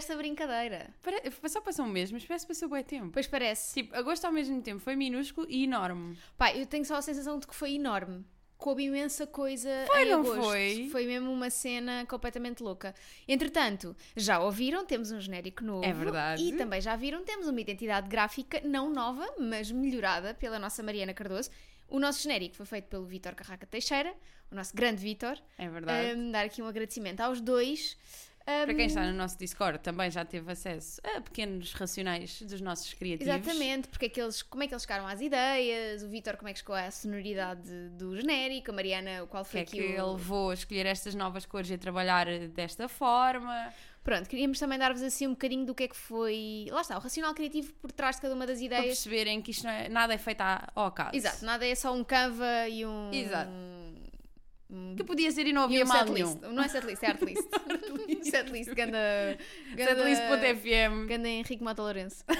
desta brincadeira. Pare- Só passou um mês, mas parece que passou bem tempo. Pois parece. Tipo, agosto ao mesmo tempo foi minúsculo e enorme. Pá, eu tenho só a sensação de que foi enorme. Coube imensa coisa Foi, em não agosto. foi? Foi mesmo uma cena completamente louca. Entretanto, já ouviram, temos um genérico novo. É verdade. E também já viram, temos uma identidade gráfica não nova, mas melhorada pela nossa Mariana Cardoso. O nosso genérico foi feito pelo Vítor Carraca Teixeira, o nosso grande Vítor. É verdade. Um, dar aqui um agradecimento aos dois. Para quem Um, está no nosso Discord também já teve acesso a pequenos racionais dos nossos criativos. Exatamente, porque é que eles, como é que eles chegaram às ideias, o Vítor como é que chegou à sonoridade do genérico, a Mariana qual que foi é que aqui ele o... levou a escolher estas novas cores e a trabalhar desta forma? Pronto, queríamos também dar-vos assim um bocadinho do que é que foi, lá está, o racional criativo por trás de cada uma das Para ideias. perceberem que isto é, nada é feito ao acaso. Exato, nada é só um Canva e um... Exato. Um Que podia ser e não e havia um mal nenhum. Não é setlist, é artlist. setlist, ganda... ganda Setlist.fm. Ganda Henrique Mota Lourenço.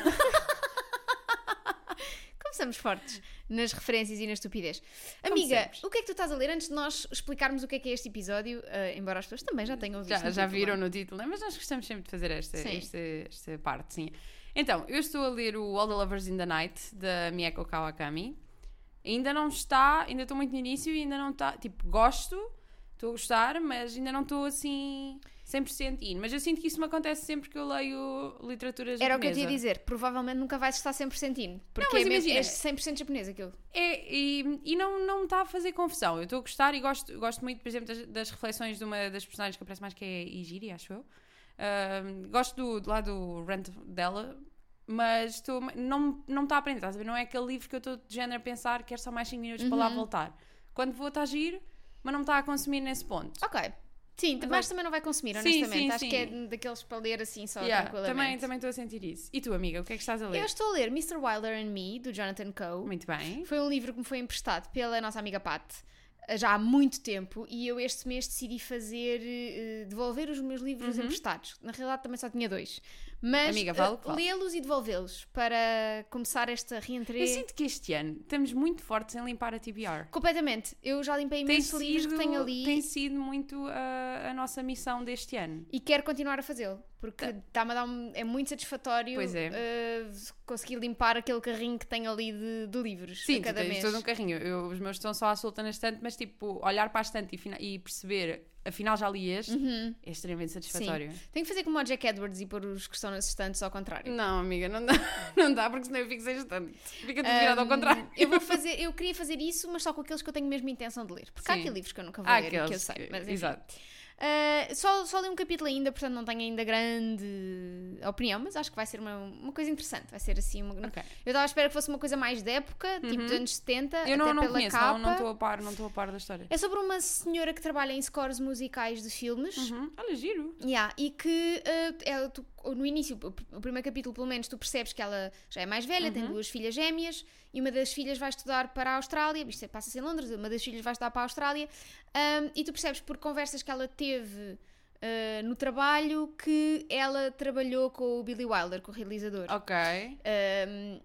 Começamos fortes nas referências e na estupidez. Amiga, o que é que tu estás a ler antes de nós explicarmos o que é que é este episódio? eh, embora as pessoas também já tenham visto. Já, já viram no título, né? mas nós gostamos sempre de fazer esta, esta, esta parte, sim. Então, eu estou a ler o All the Lovers in the Night, da Mieko Kawakami. Ainda não está, ainda estou muito no início e ainda não está, tipo, gosto, estou a gostar, mas ainda não estou assim 100% in. Mas eu sinto que isso me acontece sempre que eu leio literatura japonesa. Era o que eu te ia dizer. Provavelmente nunca vais estar 100% in. Porque mas é, mesmo, imagina- é 100% japonês aquilo. É, e, e não, não me está a fazer confusão. Eu estou a gostar e gosto, gosto muito, por exemplo, das, das reflexões de uma das personagens que aparece mais, que é Igiri, acho eu. Gosto do, do lado do rant dela, mas estou, não, não me está a aprender, estás a ver? Não é aquele livro que eu estou de género a pensar, quero só mais 5 minutos para lá voltar. Quando vou, está a giro, mas não me está a consumir nesse ponto. Ok. Sim, Agora- mas também não vai consumir, Sim, honestamente. sim, Acho sim. que é daqueles para ler assim só Yeah, tranquilamente. também, também estou a sentir isso. E tu, amiga, o que é que estás a ler? Eu estou a ler Mr. Wilder and Me, do Jonathan Coe. Muito bem. Foi um livro que me foi emprestado pela nossa amiga Pat eh, já há muito tempo e eu este mês decidi fazer eh, devolver os meus livros emprestados. Na realidade também só tinha dois. Mas. Amiga, vale eh, que vale. lê-los e devolvê-los para começar esta reentrée. Eu sinto que este ano estamos muito fortes em limpar a TBR. Completamente. Eu já limpei imensos livros que tenho ali tem sido muito a, a nossa missão deste ano. e quero continuar a fazê-lo. Porque está-me a dar um- é muito satisfatório Pois é. eh, conseguir limpar aquele carrinho que tenho ali de, de livros Sim, a tu cada tens mês. todo um carrinho. Eu- os meus estão só à solta na estante, mas tipo, olhar para a estante e, e perceber, afinal já li este, é extremamente satisfatório. Uhum. Sim. Tenho que fazer como o Jack Edwards e pôr os que estão nas estantes ao contrário. Não, amiga, não dá, não dá, porque senão eu fico sem estante. Fica tudo virado ao Um, contrário. Eu vou fazer, eu queria fazer isso, mas só com aqueles que eu tenho mesmo intenção de ler. Porque há Sim. aqui livros que eu nunca vou Há ler, que eu sei. Mas, enfim. Exato. Uh, só, só li um capítulo ainda, portanto não tenho ainda grande opinião, mas acho que vai ser uma, uma coisa interessante. Vai ser assim. Uma... Ok. Eu estava à espera que fosse uma coisa mais de época, tipo dos anos 70, Eu até não, não pela conheço, capa. não não estou a par, não estou a par da história. É sobre uma senhora que trabalha em scores musicais de filmes. Uhum. Olha, giro. Yeah, e que uh, é, tu- no início, o primeiro capítulo pelo menos, tu percebes que ela já é mais velha, Uhum. tem duas filhas gêmeas e uma das filhas vai estudar para a Austrália. Isto é, passa-se em Londres, uma das filhas vai estudar para a Austrália. um, e tu percebes por conversas que ela teve uh, no trabalho que ela trabalhou com o Billy Wilder, com o realizador. Ok. Um,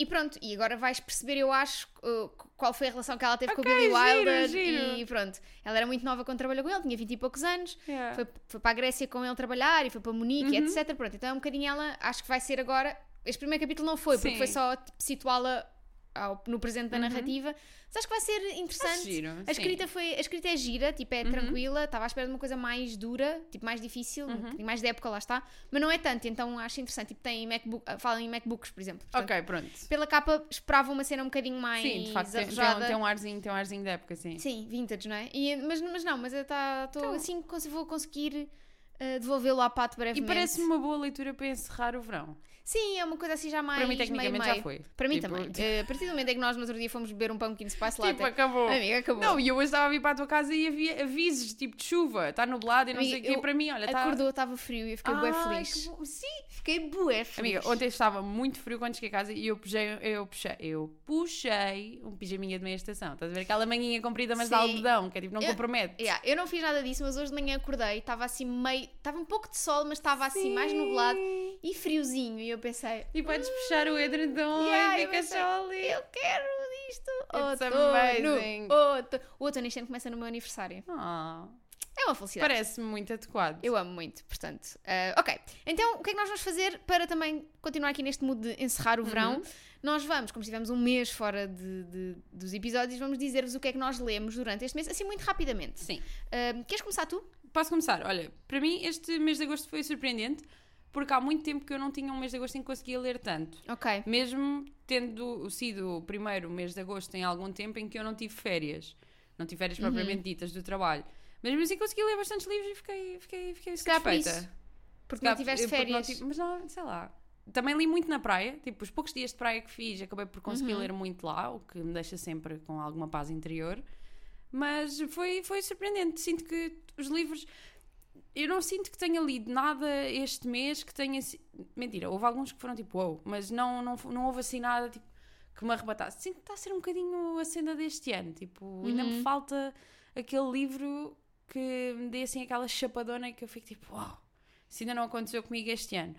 e pronto, e agora vais perceber, eu acho, uh, qual foi a relação que ela teve com o Billy giro, Wilder. giro. E pronto, ela era muito nova quando trabalhou com ele, tinha 20 e poucos anos. Yeah. Foi, foi para a Grécia com ele trabalhar e foi para Munique, Uhum. etc. Pronto, então é um bocadinho ela, acho que vai ser agora. Este primeiro capítulo não foi, porque Sim. foi só tipo, situá-la ao- no presente da narrativa. Mas acho que vai ser interessante. Acho giro, a, sim. escrita foi, a escrita é gira, tipo, é tranquila. Estava à espera de uma coisa mais dura, tipo, mais difícil, um bocadinho mais de época, lá está. Mas não é tanto, então acho interessante. Tipo, tem MacBook, ah, falam em MacBooks, por exemplo. Portanto, Ok, pronto. Pela capa esperava uma cena um bocadinho mais Sim, de facto, tem, tem, um- tem um arzinho, tem um arzinho da época, sim. Sim, vintage, não é? E, mas, mas não, mas eu tá, tô, Então- assim vou conseguir eh, devolvê-lo à Pato E brevemente. parece-me uma boa leitura para encerrar o verão. Sim, é uma coisa assim já mais Para mim, tecnicamente, meio, já meio. foi. Para mim Tipo, também. Eh, a partir do momento em que nós no outro dia fomos beber um pumpkin spice latte. Tipo, acabou. Amiga, acabou. Não, e eu hoje estava a vir para a tua casa e havia avisos, tipo, de chuva, está nublado e não Amiga, sei o quê. Para mim, olha, está... Acordou, estava frio e eu fiquei bué Ai, feliz. que. Sim. Fiquei bué feliz. Amiga, ontem estava muito frio quando cheguei a casa e eu puxei, eu puxei, eu puxei um pijaminha de meia estação. Estás a ver? Aquela manhinha comprida, mas de Sim. algodão, que é tipo, não Eu- compromete. Yeah, eu não fiz nada disso, mas hoje de manhã acordei, estava assim meio. Estava um pouco de sol, mas estava assim mais nublado e friozinho. E eu pensei, E podes puxar o edredom Yeah, e fica só ali. eu quero disto. It's Outono, outono. O outono este ano começa no meu aniversário. Ah, É uma felicidade. Parece-me muito adequado. Eu amo muito, portanto. ah, ok. Então, o que é que nós vamos fazer para também continuar aqui neste mood de encerrar o verão? Uhum. Nós vamos, como estivemos um mês fora de, de- dos episódios, vamos dizer-vos o que é que nós lemos durante este mês, assim muito rapidamente. Sim. Ah, queres começar tu? Posso começar? Olha, para mim este mês de agosto foi surpreendente porque há muito tempo que eu não tinha um mês de agosto em que conseguia ler tanto. Ok. Mesmo tendo sido o primeiro mês de agosto em algum tempo em que eu não tive férias. Não tive férias Uhum. propriamente ditas do trabalho. Mesmo assim consegui ler bastantes livros e fiquei, fiquei, fiquei Se calhar por satisfeita. isso. Porque não tiveste não férias. tive- mas não, sei lá. Também li muito na praia. Tipo, os poucos dias de praia que fiz, acabei por conseguir Uhum. ler muito lá, o que me deixa sempre com alguma paz interior. Mas foi, foi surpreendente. Sinto que os livros. Eu não sinto que tenha lido nada este mês que tenha. Mentira, houve alguns que foram tipo, wow, mas não, não, não houve assim nada tipo, que me arrebatasse. Sinto que está a ser um bocadinho a cena deste ano. Tipo, ainda me Uhum. falta aquele livro que me dê assim aquela chapadona que eu fico tipo, uau, isso ainda não aconteceu comigo este ano.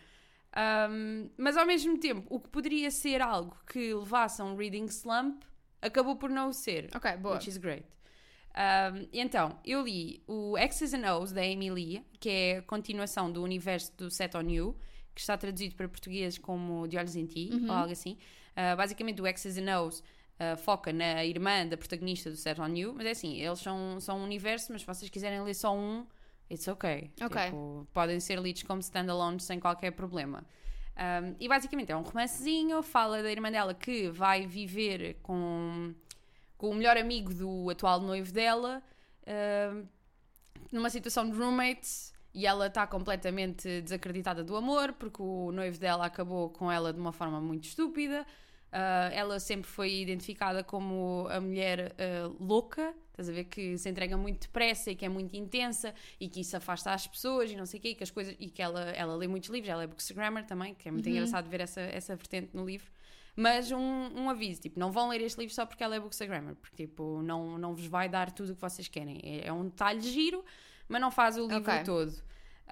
Um, mas ao mesmo tempo, o que poderia ser algo que levasse a um reading slump acabou por não ser. Ok, boa. Which is great. Um, então, eu li o X's and O's da Amy Lee, que é a continuação do universo do Set on You, que está traduzido para português como De Olhos em Ti, ou algo assim. Uh, basicamente, o X's and O's uh, foca na irmã da protagonista do Set on You, mas é assim, eles são, são um universo, mas se vocês quiserem ler só um, it's okay. Ok. Tipo, podem ser lidos como standalone sem qualquer problema. Um, e basicamente é um romancezinho, fala da irmã dela que vai viver com, com o melhor amigo do atual noivo dela, um, numa situação de roommates, e ela está completamente desacreditada do amor, porque o noivo dela acabou com ela de uma forma muito estúpida. Uh, ela sempre foi identificada como a mulher uh, louca, estás a ver? Que se entrega muito depressa e que é muito intensa e que isso afasta as pessoas e não sei o quê, e que as coisas. e que ela, ela lê muitos livros, ela é bookstagrammer também, que é muito engraçado ver essa, essa vertente no livro. Mas um, um aviso, tipo, não vão ler este livro só porque ela é bookstagrammer, porque tipo, não, não vos vai dar tudo o que vocês querem. É, é um detalhe giro, mas não faz o livro Ok. todo.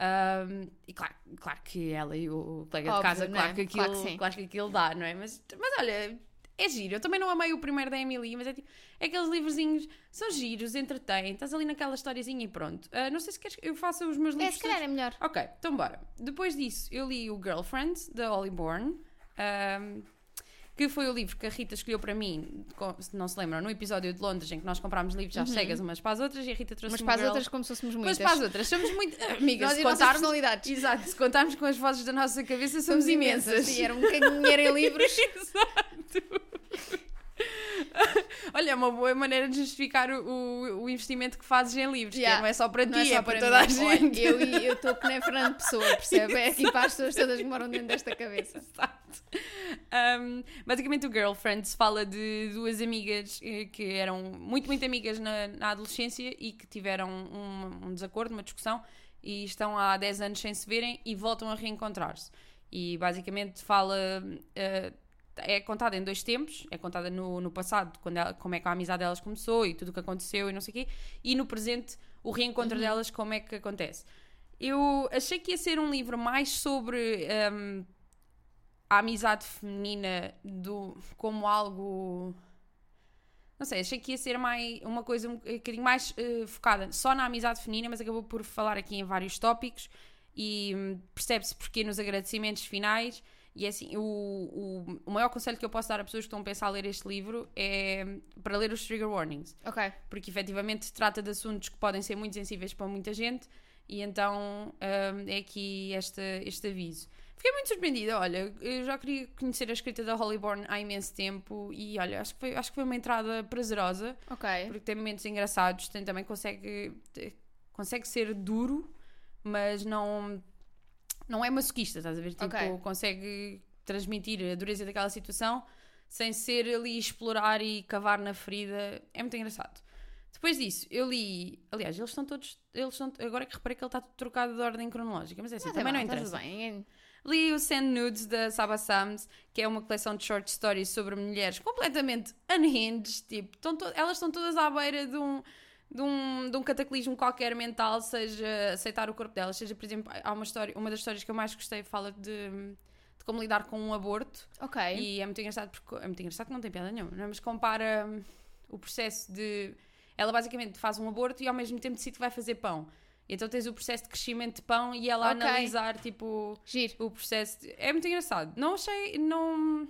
Um, e claro, claro que ela e o colega de Óbvio, casa, não claro, é? que aquilo, Claro que claro que aquilo dá, não é? Mas, mas olha, é giro. Eu também não amei o primeiro da Emily, mas é tipo, é aqueles livrozinhos, são giros, entretêm, estás ali naquela historiazinha e pronto. Ah, não sei se queres que eu faça os meus É, livros. se calhar é melhor. Ok, então bora. Depois disso, eu li o Girlfriend, da Holly Bourne, ahm, que foi o livro que a Rita escolheu para mim, se não se lembram, no episódio de Londres, em que nós comprámos livros às cegas umas para as outras e a Rita trouxe Mas para as girl- outras, como se fôssemos Mas muitas. para as outras, somos muito. Amigas, Nós se contarmos. personalidades. Exato, se contarmos com as vozes da nossa cabeça, somos, imensas. Sim, era um dinheiro em livros. Exato. Olha, é uma boa maneira de justificar o, o- o investimento que fazes em livros, que Yeah. não é só para ti, Não é, é só para para toda a. Olha, gente. eu estou que nem Fernando Pessoa, percebe? É aqui para as pessoas todas que moram dentro desta cabeça. Exato. Um, basicamente, o Girlfriends fala de duas amigas eh, que eram muito, muito amigas na, na adolescência e que tiveram um, um desacordo, uma discussão e estão há 10 anos sem se verem e voltam a reencontrar-se. E basicamente fala. eh, é contada em dois tempos, é contada no, no passado, quando ela- como é que a amizade delas começou e tudo o que aconteceu e não sei o quê, e no presente, o reencontro delas, como é que acontece. Eu achei que ia ser um livro mais sobre hum, a amizade feminina do, como algo. Não sei, achei que ia ser mais, uma coisa um bocadinho mais eh, focada só na amizade feminina, mas acabou por falar aqui em vários tópicos e hum, percebe-se porque nos agradecimentos finais. E é assim, o, o, o maior conselho que eu posso dar a pessoas que estão a pensar a ler este livro é para ler os trigger warnings Ok. porque efetivamente trata de assuntos que podem ser muito sensíveis para muita gente e então hum, é aqui este, este aviso. Fiquei muito surpreendida, olha, eu já queria conhecer a escrita da Holly Bourne há imenso tempo e olha, acho que foi, acho que foi uma entrada prazerosa, Ok. porque tem momentos engraçados, tem, também consegue, consegue ser duro, mas não, não é masoquista, estás a ver? Tipo, Ok. consegue transmitir a dureza daquela situação sem ser ali explorar e cavar na ferida. É muito engraçado. Depois disso, eu li. Aliás, eles estão todos. Eles estão, agora que reparei que ele está trocado de ordem cronológica, mas é assim, Não também não mal, está interessa. bem. Li o Sand Nudes da Saba Sams, que é uma coleção de short stories sobre mulheres completamente unhinged. Tipo, estão to- elas estão todas à beira de um, de, um, de um cataclismo qualquer mental, seja aceitar o corpo delas, seja, por exemplo, há uma história, uma das histórias que eu mais gostei fala de, de como lidar com um aborto. Ok. E é muito engraçado porque é muito engraçado que não tem piada nenhuma, não é? mas compara hum, o processo de ela basicamente faz um aborto e ao mesmo tempo decide que vai fazer pão. E então tens o processo de crescimento de pão e ela Ok. analisar, tipo, Giro. o processo. de- É muito engraçado. Não achei. Não...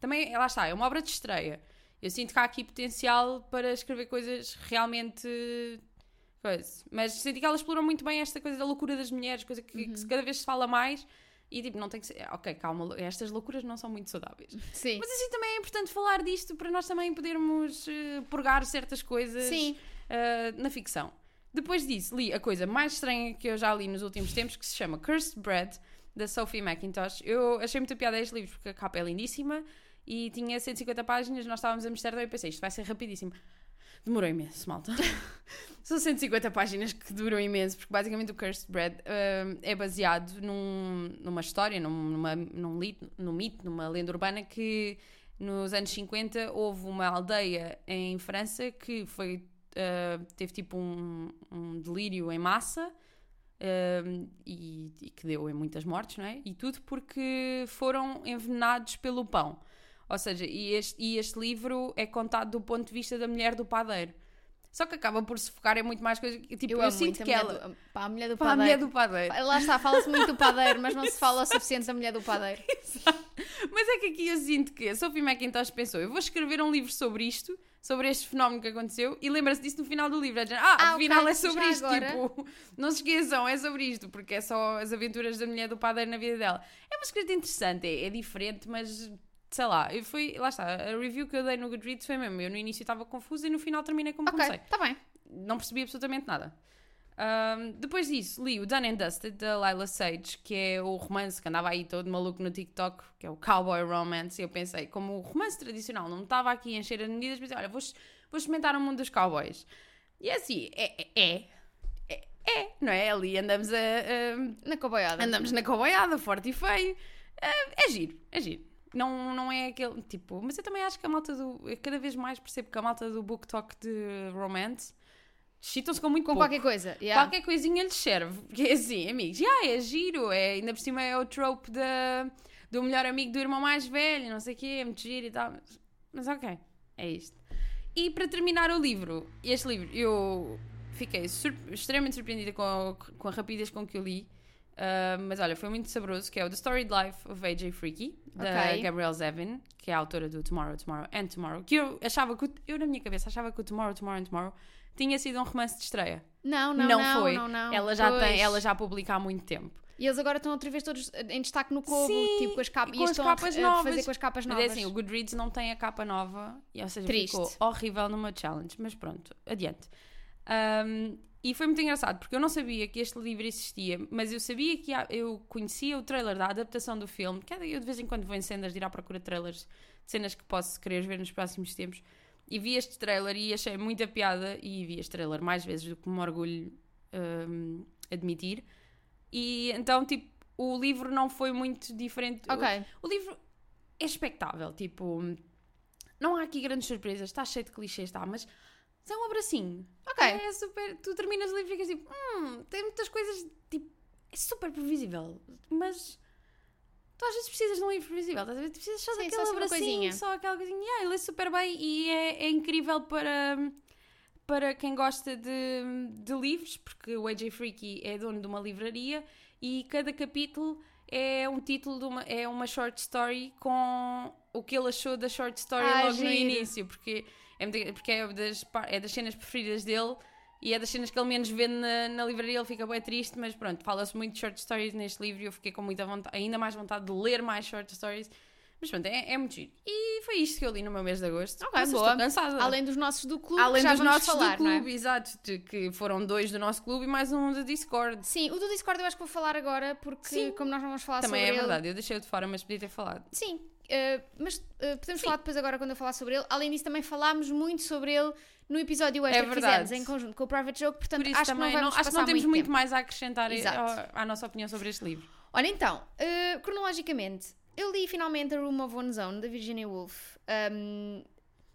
Também, lá está, é uma obra de estreia. Eu sinto que há aqui potencial para escrever coisas realmente. Coisa. Mas senti que ela explorou muito bem esta coisa da loucura das mulheres, coisa que, que cada vez se fala mais. E tipo, não tem que ser. Ok, calma, estas loucuras não são muito saudáveis. Sim. Mas assim também é importante falar disto para nós também podermos eh, purgar certas coisas Sim. eh, na ficção. Depois disso, li a coisa mais estranha que eu já li nos últimos tempos, que se chama Cursed Bread, da Sophie McIntosh. Eu achei muito piada este livro porque a capa é lindíssima e tinha 150 páginas. Nós estávamos a Amsterdão e eu pensei, isto vai ser rapidíssimo. Demorou imenso, malta. São 150 páginas que duram imenso, porque basicamente o Cursed Bread eh, é baseado num- numa história, num, numa, num, num mito, numa lenda urbana que nos anos 50 houve uma aldeia em França que foi uh, teve tipo um, um delírio em massa um, e, e que deu em muitas mortes, não é? E tudo porque foram envenenados pelo pão. Ou seja, e este, e este livro é contado do ponto de vista da mulher do padeiro. Só que acaba por se focar em muito mais coisas. Tipo, eu, Eu, sinto que ela. do, pá, a mulher do Pá, a padeiro. mulher do padeiro. Lá está, fala-se muito do padeiro, mas não se fala o suficiente da mulher do padeiro. Mas é que aqui eu sinto que a Sophie McIntosh pensou: eu vou escrever um livro sobre isto, sobre este fenómeno que aconteceu, e lembra-se disso no final do livro. É ah, Ah, afinal ok, é sobre isto. agora. Tipo, não se esqueçam, é sobre isto, porque é só as aventuras da mulher do padeiro na vida dela. É uma escrita interessante, é, é diferente, mas sei lá, eu fui, lá está, a review que eu dei no Goodreads foi mesmo. Eu no início estava confusa e no final terminei como Ok, comecei está bem. não percebi absolutamente nada. Ahm, depois disso, li o Done and Dusted da Lila Sage, que é o romance que andava aí todo maluco no TikTok, que é o Cowboy Romance. E eu pensei, como o romance tradicional não me estava aqui a encher as medidas, pensei, olha, vou, vou experimentar o mundo dos cowboys. E é assim, é, é, é, é, não é? Ali andamos a, a- Na coboiada. andamos na cowboyada, forte e feio. É, é giro, é giro. Não, não é aquele tipo. Mas eu também acho que a malta do. Eu cada vez mais percebo que a malta do book talk de romance chitam-se com muito Com pouco. qualquer coisa. yeah. Qualquer coisinha lhes serve. Porque é assim, amigos, já é giro. É, ainda por cima é o trope da, do melhor amigo do irmão mais velho, não sei o quê, é muito giro e tal. Mas, mas ok, é isto. E para terminar o livro, este livro, eu fiquei sur- extremamente surpreendida com a, com a rapidez com que eu li. Ah, mas olha, foi muito saboroso, que é o The Storied Life of AJ Freaky, da Ok. Gabrielle Zevin, que é a autora do Tomorrow, Tomorrow and Tomorrow. Que eu achava que, eu na minha cabeça achava que o Tomorrow, Tomorrow and Tomorrow tinha sido um romance de estreia. Não, não, não. foi. Não, não. Ela já Pois. tem, ela já publica há muito tempo. E eles agora estão outra vez todos em destaque no Kobo, Sim, tipo com as capas. e com e as capas a novas. fazer com as capas Mas novas. é assim, o Goodreads não tem a capa nova, e, ou seja, Triste. ficou horrível meu challenge. Mas pronto, adiante. Um, e foi muito engraçado, porque eu não sabia que este livro existia, mas eu sabia que há- eu conhecia o trailer da adaptação do filme, que é eu de vez em quando vou em cenas de ir à procura de trailers de cenas que posso querer ver nos próximos tempos. E vi este trailer e achei muita piada, e vi este trailer mais vezes do que me orgulho um, admitir. E então, tipo, o livro não foi muito diferente. Ok. O livro é expectável, tipo, não há aqui grandes surpresas, está cheio de clichês, está, mas é um abracinho. Ok. É super. Tu terminas o livro e ficas tipo, hum, tem muitas coisas, tipo, é super previsível, mas tu às vezes precisas de um livro previsível, estás a ver? Tu precisas só Sim, daquele só assim abracinho, coisinha. só aquela coisinha, yeah, ele é super bem e é, é incrível para. Para quem gosta de, de livros, porque o AJ Freaky é dono de uma livraria e cada capítulo é um título de uma, é uma short story com o que ele achou da short story Ah, logo no giro. início, porque é, porque é, das, é das cenas preferidas dele e é das cenas que ele menos vê na, na livraria, ele fica bem triste, mas pronto, fala-se muito de short stories neste livro e eu fiquei com muita vontade, ainda mais vontade de ler mais short stories. Mas pronto, é, é muito giro. E foi isto que eu li no meu mês de agosto. Ok, Nossa, boa. Estou cansada. Além dos nossos do clube, Além dos nossos falar, do é? clube, exato, de que foram dois do nosso clube e mais um do Discord. Sim, o do Discord eu acho que vou falar agora, porque Sim. como nós não vamos falar Também sobre é ele... verdade, eu deixei-o de fora, mas podia ter falado. Sim, eh, mas eh, podemos Sim. falar depois agora quando eu falar sobre ele. Além disso, também falámos muito sobre ele no episódio extra É que fizemos em conjunto com o Private Joke, portanto Por acho também que não vamos acho que não temos muito, muito mais a acrescentar à, à nossa opinião sobre este livro. Olha então, eh, cronologicamente, eu li finalmente A Room of One's Own, da Virginia Woolf. Um,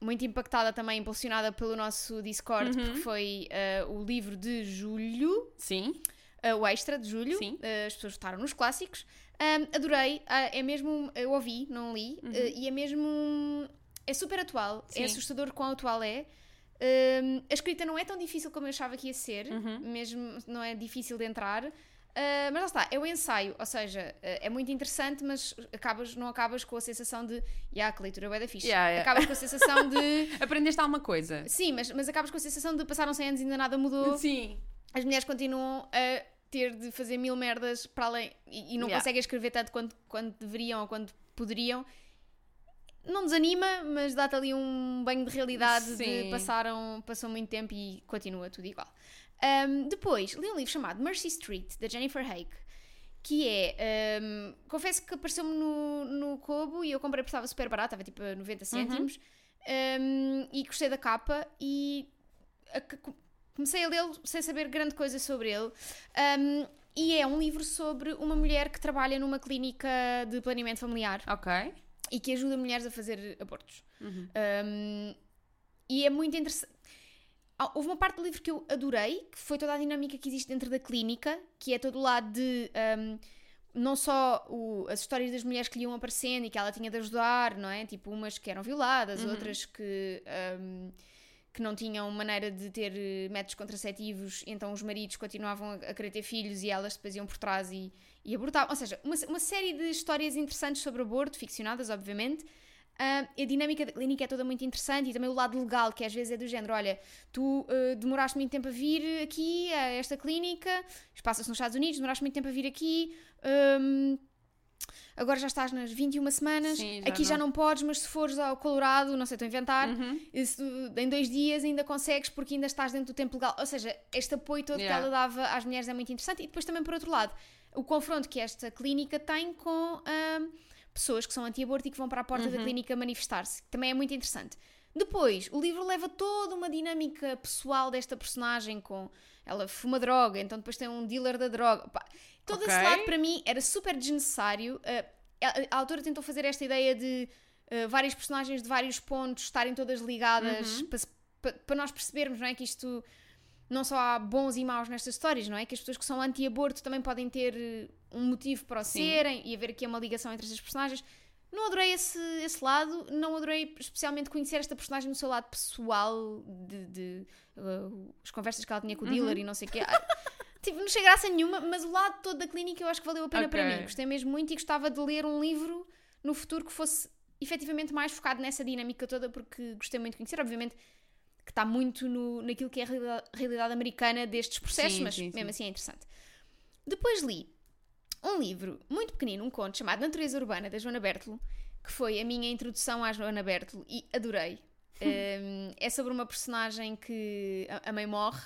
muito impactada também, impulsionada pelo nosso Discord, Uhum. porque foi eh, o livro de julho, Sim, eh, o extra de julho. Sim. Eh, as pessoas votaram nos clássicos. Um, adorei, ah, é mesmo. Eu ouvi, não li, eh, e é mesmo. É super atual, é Sim. assustador quão atual é. Um, a escrita não é tão difícil como eu achava que ia ser, Uhum. mesmo não é difícil de entrar. Uh, mas lá está, é o ensaio, ou seja, uh, é muito interessante, mas acabas, não acabas com a sensação de, yeah, que leitura é da fixe. Yeah, yeah. Acabas com a sensação de, Aprendeste alguma coisa? sim, mas, mas acabas com a sensação de passaram 100 anos e ainda nada mudou. Sim. As mulheres continuam a ter de fazer mil merdas para além e, e não Yeah. conseguem escrever tanto quanto, quanto deveriam ou quanto poderiam. Não desanima, mas dá-te ali um banho de realidade Sim. de passaram, passou muito tempo e continua tudo igual. Um, depois, li um livro chamado Mercy Street, da Jennifer Hake, que é. um, confesso que apareceu-me no, no Kobo e eu comprei porque estava super barato, estava tipo a 90 cêntimos. Um, e gostei da capa e a- comecei a lê-lo sem saber grande coisa sobre ele. Um, e é um livro sobre uma mulher que trabalha numa clínica de planeamento familiar Ok. e que ajuda mulheres a fazer abortos. Uhum. Um, e é muito interessante. Houve uma parte do livro que eu adorei, que foi toda a dinâmica que existe dentro da clínica, que é todo o lado de um, não só o- as histórias das mulheres que lhe iam aparecendo e que ela tinha de ajudar, não é? Tipo, umas que eram violadas, Uhum. outras que, um, que não tinham maneira de ter eh, métodos contraceptivos, então os maridos continuavam a, querer ter filhos e elas depois iam por trás e, e abortavam. Ou seja, uma, uma série de histórias interessantes sobre aborto, ficcionadas, obviamente. Ah, a dinâmica da clínica é toda muito interessante e também o lado legal, que às vezes é do género: olha, tu ah, demoraste muito tempo a vir aqui a esta clínica, passa-se nos Estados Unidos, demoraste muito tempo a vir aqui, hum, agora já estás nas 21 semanas, Sim, já aqui já não- não podes, mas se fores ao Colorado, não sei, estou a inventar, Uhum. isso, em dois dias ainda consegues porque ainda estás dentro do tempo legal. Ou seja, este apoio todo Yeah. que ela dava às mulheres é muito interessante. E depois também, por outro lado, o confronto que esta clínica tem com ahm, pessoas que são anti-aborto e que vão para a porta Uhum. da clínica manifestar-se. Também é muito interessante. Depois, o livro leva toda uma dinâmica pessoal desta personagem com... Ela fuma droga, então depois tem um dealer da droga. Pá, todo esse Ok. lado, para mim, era super desnecessário. Ah, a, autora tentou fazer esta ideia de uh, várias personagens de vários pontos estarem todas ligadas Uhum. para, se- pa- para nós percebermos não é, que isto não só há bons e maus nestas histórias, não é? Que as pessoas que são anti-aborto também podem ter uh, um motivo para o Sim. serem e haver aqui uma ligação entre estas personagens. Não adorei esse, esse lado, não adorei especialmente conhecer esta personagem no seu lado pessoal, de, de, uh, as conversas que ela tinha com o Uhum. dealer e não sei o quê. Ah, Tipo, não achei graça nenhuma, mas o lado todo da clínica eu acho que valeu a pena Ok. para mim. Gostei mesmo muito e gostava de ler um livro no futuro que fosse efetivamente mais focado nessa dinâmica toda, porque gostei muito de conhecer. Obviamente que está muito no, naquilo que é a realidade, realidade americana destes processos, Sim, mas sim, sim. mesmo assim é interessante. Depois li um livro muito pequenino, um conto chamado Natureza Urbana, da Joana Bertolo, que foi a minha introdução à Joana Bertolo e adorei. Um, é sobre uma personagem que a, mãe morre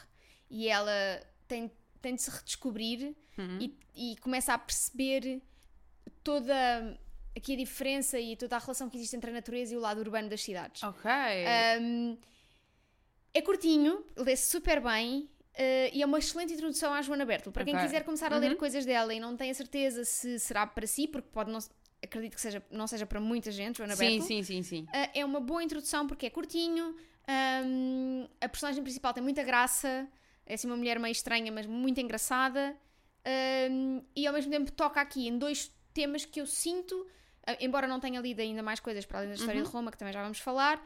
e ela tem, tem de se redescobrir Uhum. e, e começa a perceber toda aqui a diferença e toda a relação que existe entre a natureza e o lado urbano das cidades. Ok. Um, é curtinho, lê-se super bem uh, e é uma excelente introdução à Joana Bertolo. Para quem Ok. quiser começar a ler Uhum. coisas dela e não tem a certeza se será para si, porque pode não, acredito que seja, não seja para muita gente, Joana sim, Bertolo. sim, sim, sim. Uh, é uma boa introdução porque é curtinho, um, a personagem principal tem muita graça, é assim uma mulher meio estranha, mas muito engraçada, um, e ao mesmo tempo toca aqui em dois temas que eu sinto, uh, embora não tenha lido ainda mais coisas para além da história Uhum. de Roma, que também já vamos falar,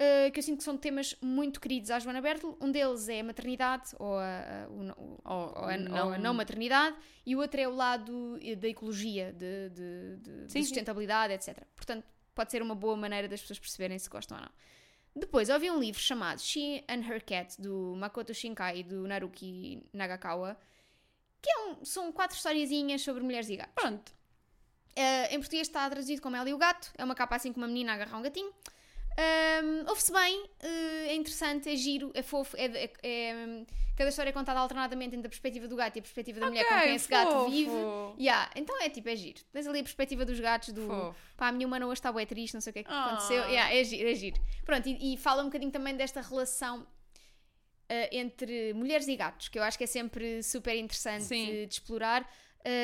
uh, que eu sinto que são temas muito queridos à Joana Bertel. Um deles é a maternidade, ou a, a- Ou, a, ou a não maternidade, e o outro é o lado eh, da ecologia, de, de- de- de sustentabilidade, etc. Portanto, pode ser uma boa maneira das pessoas perceberem se gostam ou não. Depois, ouvi um livro chamado She and Her Cat, do Makoto Shinkai e do Naruki Nagakawa, que é um- são quatro historiazinhas sobre mulheres e gatos. Pronto. Eh, em português está traduzido como Ela e o Gato. É uma capa assim com uma menina a agarrar um gatinho. Um, Ouve-se bem, eh, é interessante, é giro, é fofo. É, é- é- cada história é contada alternadamente entre a perspectiva do gato e a perspectiva da mulher com quem esse gato vive. Yeah, então é tipo, é giro. Tens ali a perspectiva dos gatos do. Fofo. Pá, a minha humana hoje está bué triste, não sei o que é que Ah. aconteceu. Yeah, é giro, é giro. Pronto, e, e fala um bocadinho também desta relação eh, entre mulheres e gatos, que eu acho que é sempre super interessante de, de explorar.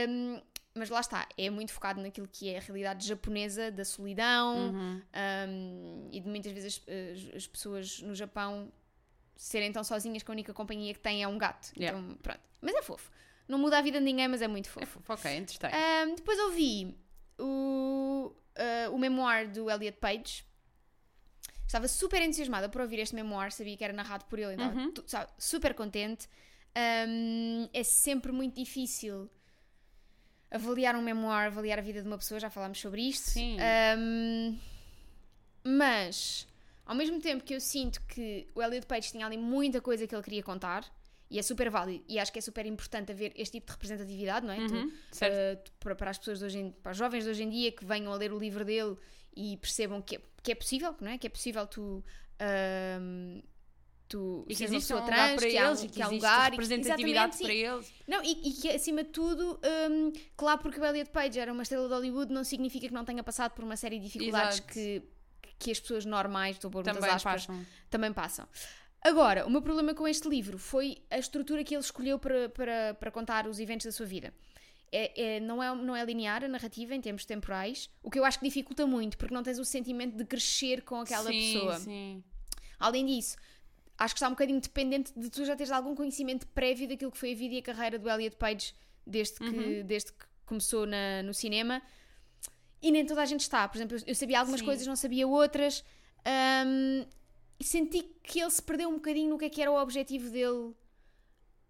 Um, mas lá está, é muito focado naquilo que é a realidade japonesa da solidão Uhum. um, e de muitas vezes as, as pessoas no Japão serem tão sozinhas que a única companhia que têm é um gato. Yeah. Então, pronto. Mas é fofo. Não muda a vida de ninguém, mas é muito fofo. É fofo, ok, interessante. Um, depois ouvi o, uh, o memoir do Elliot Page, Estava super entusiasmada por ouvir este memoir, sabia que era narrado por ele, então Uhum. sabe, super contente. Um, é sempre muito difícil avaliar um memoir, avaliar a vida de uma pessoa, já falámos sobre isto. Sim. Um, mas, ao mesmo tempo que eu sinto que o Elliot Page tinha ali muita coisa que ele queria contar, e é super válido, e acho que é super importante haver este tipo de representatividade, não é? Tu- Uhum, certo. uh, para, para as pessoas de hoje em, para os jovens de hoje em dia que venham a ler o livro dele e percebam que é, que é possível, não é? Que é possível tu. um, tu E que existe um pessoa lugar trans, para que há, eles um- e que que há lugar representatividade para eles. Não, e, e que acima de tudo, um, claro, porque o Elliot Page era uma estrela de Hollywood, não significa que não tenha passado por uma série de dificuldades Exato. que, que as pessoas normais, estou a pôr muitas Também aspas, passam. também passam. Agora, o meu problema com este livro foi a estrutura que ele escolheu para, para, para contar os eventos da sua vida. É, é- não, é, não é linear a narrativa em termos temporais, o que eu acho que dificulta muito, porque não tens o sentimento de crescer com aquela sim, pessoa. Sim. Além disso, acho que está um bocadinho dependente de tu já teres algum conhecimento prévio daquilo que foi a vida e a carreira do Elliot Page desde que, Uhum. desde que começou na- no cinema. E nem toda a gente está. Por exemplo, eu sabia algumas Sim. coisas, não sabia outras. Ahm, e senti que ele se perdeu um bocadinho no que é que era o objetivo dele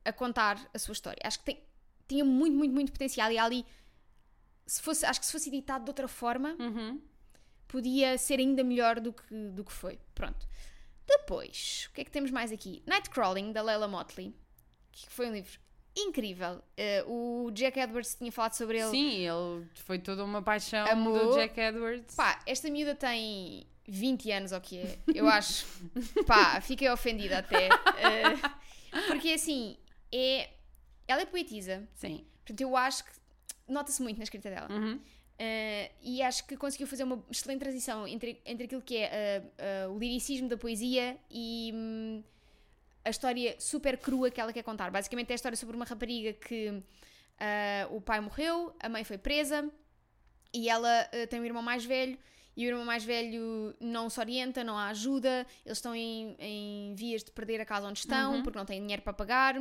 a contar a sua história. Acho que tem- tinha muito, muito, muito potencial. E ali, se fosse, acho que se fosse editado de outra forma, Uhum. podia ser ainda melhor do que, do que foi. Pronto. Depois, o que é que temos mais aqui? Nightcrawling, da Leila Motley, que foi um livro incrível. Eh, o Jack Edwards tinha falado sobre ele. Sim, ele foi toda uma paixão Amou. do Jack Edwards. Pá, esta miúda tem 20 anos, ou o que é? Eu acho. Pá, fiquei ofendida até. Eh, porque assim, é. Ela é poetisa. Sim. Portanto, eu acho que. Nota-se muito na escrita dela. Uhum. Uh, e acho que conseguiu fazer uma excelente transição entre, entre aquilo que é uh, uh, o liricismo da poesia e hum, a história super crua que ela quer contar. Basicamente é a história sobre uma rapariga que o pai morreu, a mãe foi presa e ela tem um irmão mais velho e o irmão mais velho não se orienta, não a ajuda, eles estão em, em vias de perder a casa onde estão Uhum. porque não têm dinheiro para pagar.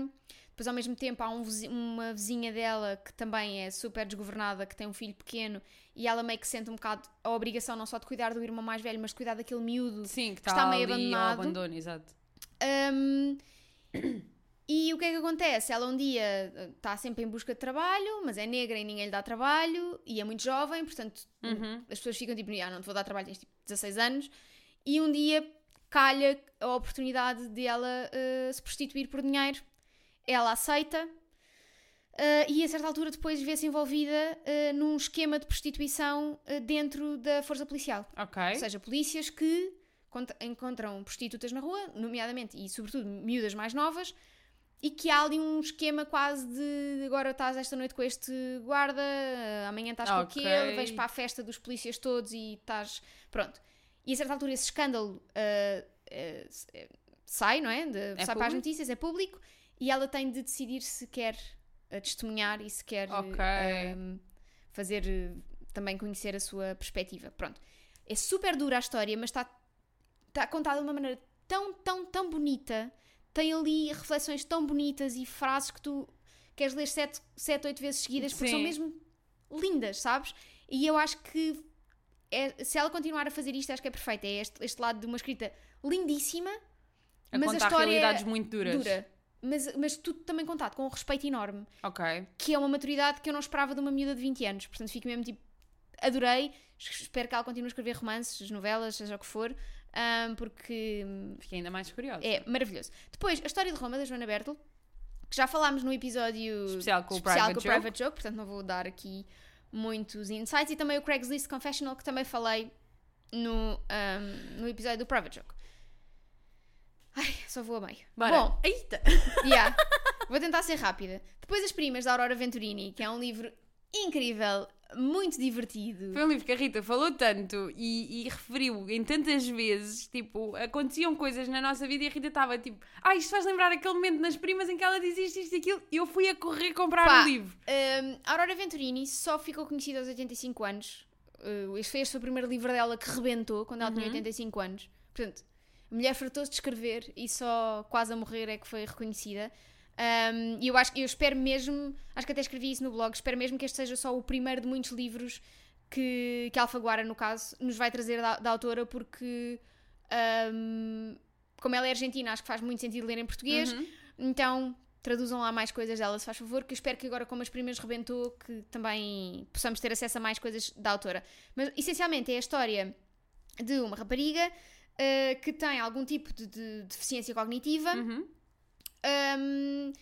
Depois, ao mesmo tempo, há um uma vizinha dela que também é super desgovernada, que tem um filho pequeno, e ela meio que sente um bocado a obrigação não só de cuidar do irmão mais velho, mas de cuidar daquele miúdo. Sim, que está está, meio abandonado. abandono, exato. Um, e o que é que acontece? Ela um dia está sempre em busca de trabalho, mas é negra e ninguém lhe dá trabalho, e é muito jovem, portanto Uhum. as pessoas ficam tipo, ah, não te vou dar trabalho, tens tipo 16 anos, e um dia calha a oportunidade de ela uh, se prostituir por dinheiro. Ela aceita. uh, e a certa altura depois vê-se envolvida uh, num esquema de prostituição uh, dentro da força policial. Ok. Ou seja, polícias que cont- encontram prostitutas na rua, nomeadamente e sobretudo miúdas mais novas, e que há ali um esquema quase de agora estás esta noite com este guarda, amanhã estás com Ok. aquele, vais para a festa dos polícias todos e estás. Pronto. E a certa altura esse escândalo s- eh, sai, não é? De- sai para as público? notícias, é público, e ela tem de decidir se quer eh, testemunhar e se quer Ok. eh, fazer também conhecer a sua perspectiva. Pronto. É super dura a história, mas está, está contada de uma maneira tão, tão, tão bonita. Tem ali reflexões tão bonitas e frases que tu queres ler sete, sete oito vezes seguidas porque são Sim. mesmo lindas, sabes? E eu acho que é- se ela continuar a fazer isto, acho que é perfeito. É este, este lado de uma escrita lindíssima, A mas a contar história realidades muito duras. dura. Mas, mas tudo também contado com um respeito enorme Ok. que é uma maturidade que eu não esperava de uma miúda de 20 anos. Portanto, fico mesmo tipo, adorei. Es- Espero que ela continue a escrever romances, novelas, seja o que for, ahm, porque Fiquei ainda mais curiosa. é maravilhoso. Depois, a história de Roma, da Joana Bertel, que já falámos no episódio Especial com o especial Private com o Joke. Private Joke, portanto, não vou dar aqui muitos insights. E também o Craigslist Confessional, que também falei no, ahm, no episódio do Private Joke. Ai, só vou a meio. Bora. Bom, Eita! Yeah. Vou tentar ser rápida. Depois As Primas, da Aurora Venturini, que é um livro incrível, muito divertido. Foi um livro que a Rita falou tanto e, e referiu em tantas vezes, tipo, aconteciam coisas na nossa vida e a Rita estava tipo, ah, isto faz lembrar aquele momento nas primas em que ela diz isto, isto e aquilo, e eu fui a correr comprar Pá, o livro. Um, a Aurora Venturini só ficou conhecida aos 85 anos. Uh, este foi este o primeiro livro dela que rebentou quando ela tinha Uhum. 85 anos. Portanto, a mulher fartou-se de escrever e só quase a morrer é que foi reconhecida. Um, E eu acho que eu espero mesmo, acho que até escrevi isso no blog, espero mesmo que este seja só o primeiro de muitos livros que, que a Alfaguara, no caso, nos vai trazer da, da autora, porque Um, como ela é argentina, acho que faz muito sentido ler em português. Uhum. Então, traduzam lá mais coisas dela, se faz favor, que eu espero que agora, como as primeiras rebentou, que também possamos ter acesso a mais coisas da autora. Mas, essencialmente, é a história de uma rapariga uh, que tem algum tipo de, de deficiência cognitiva Uhum. Um,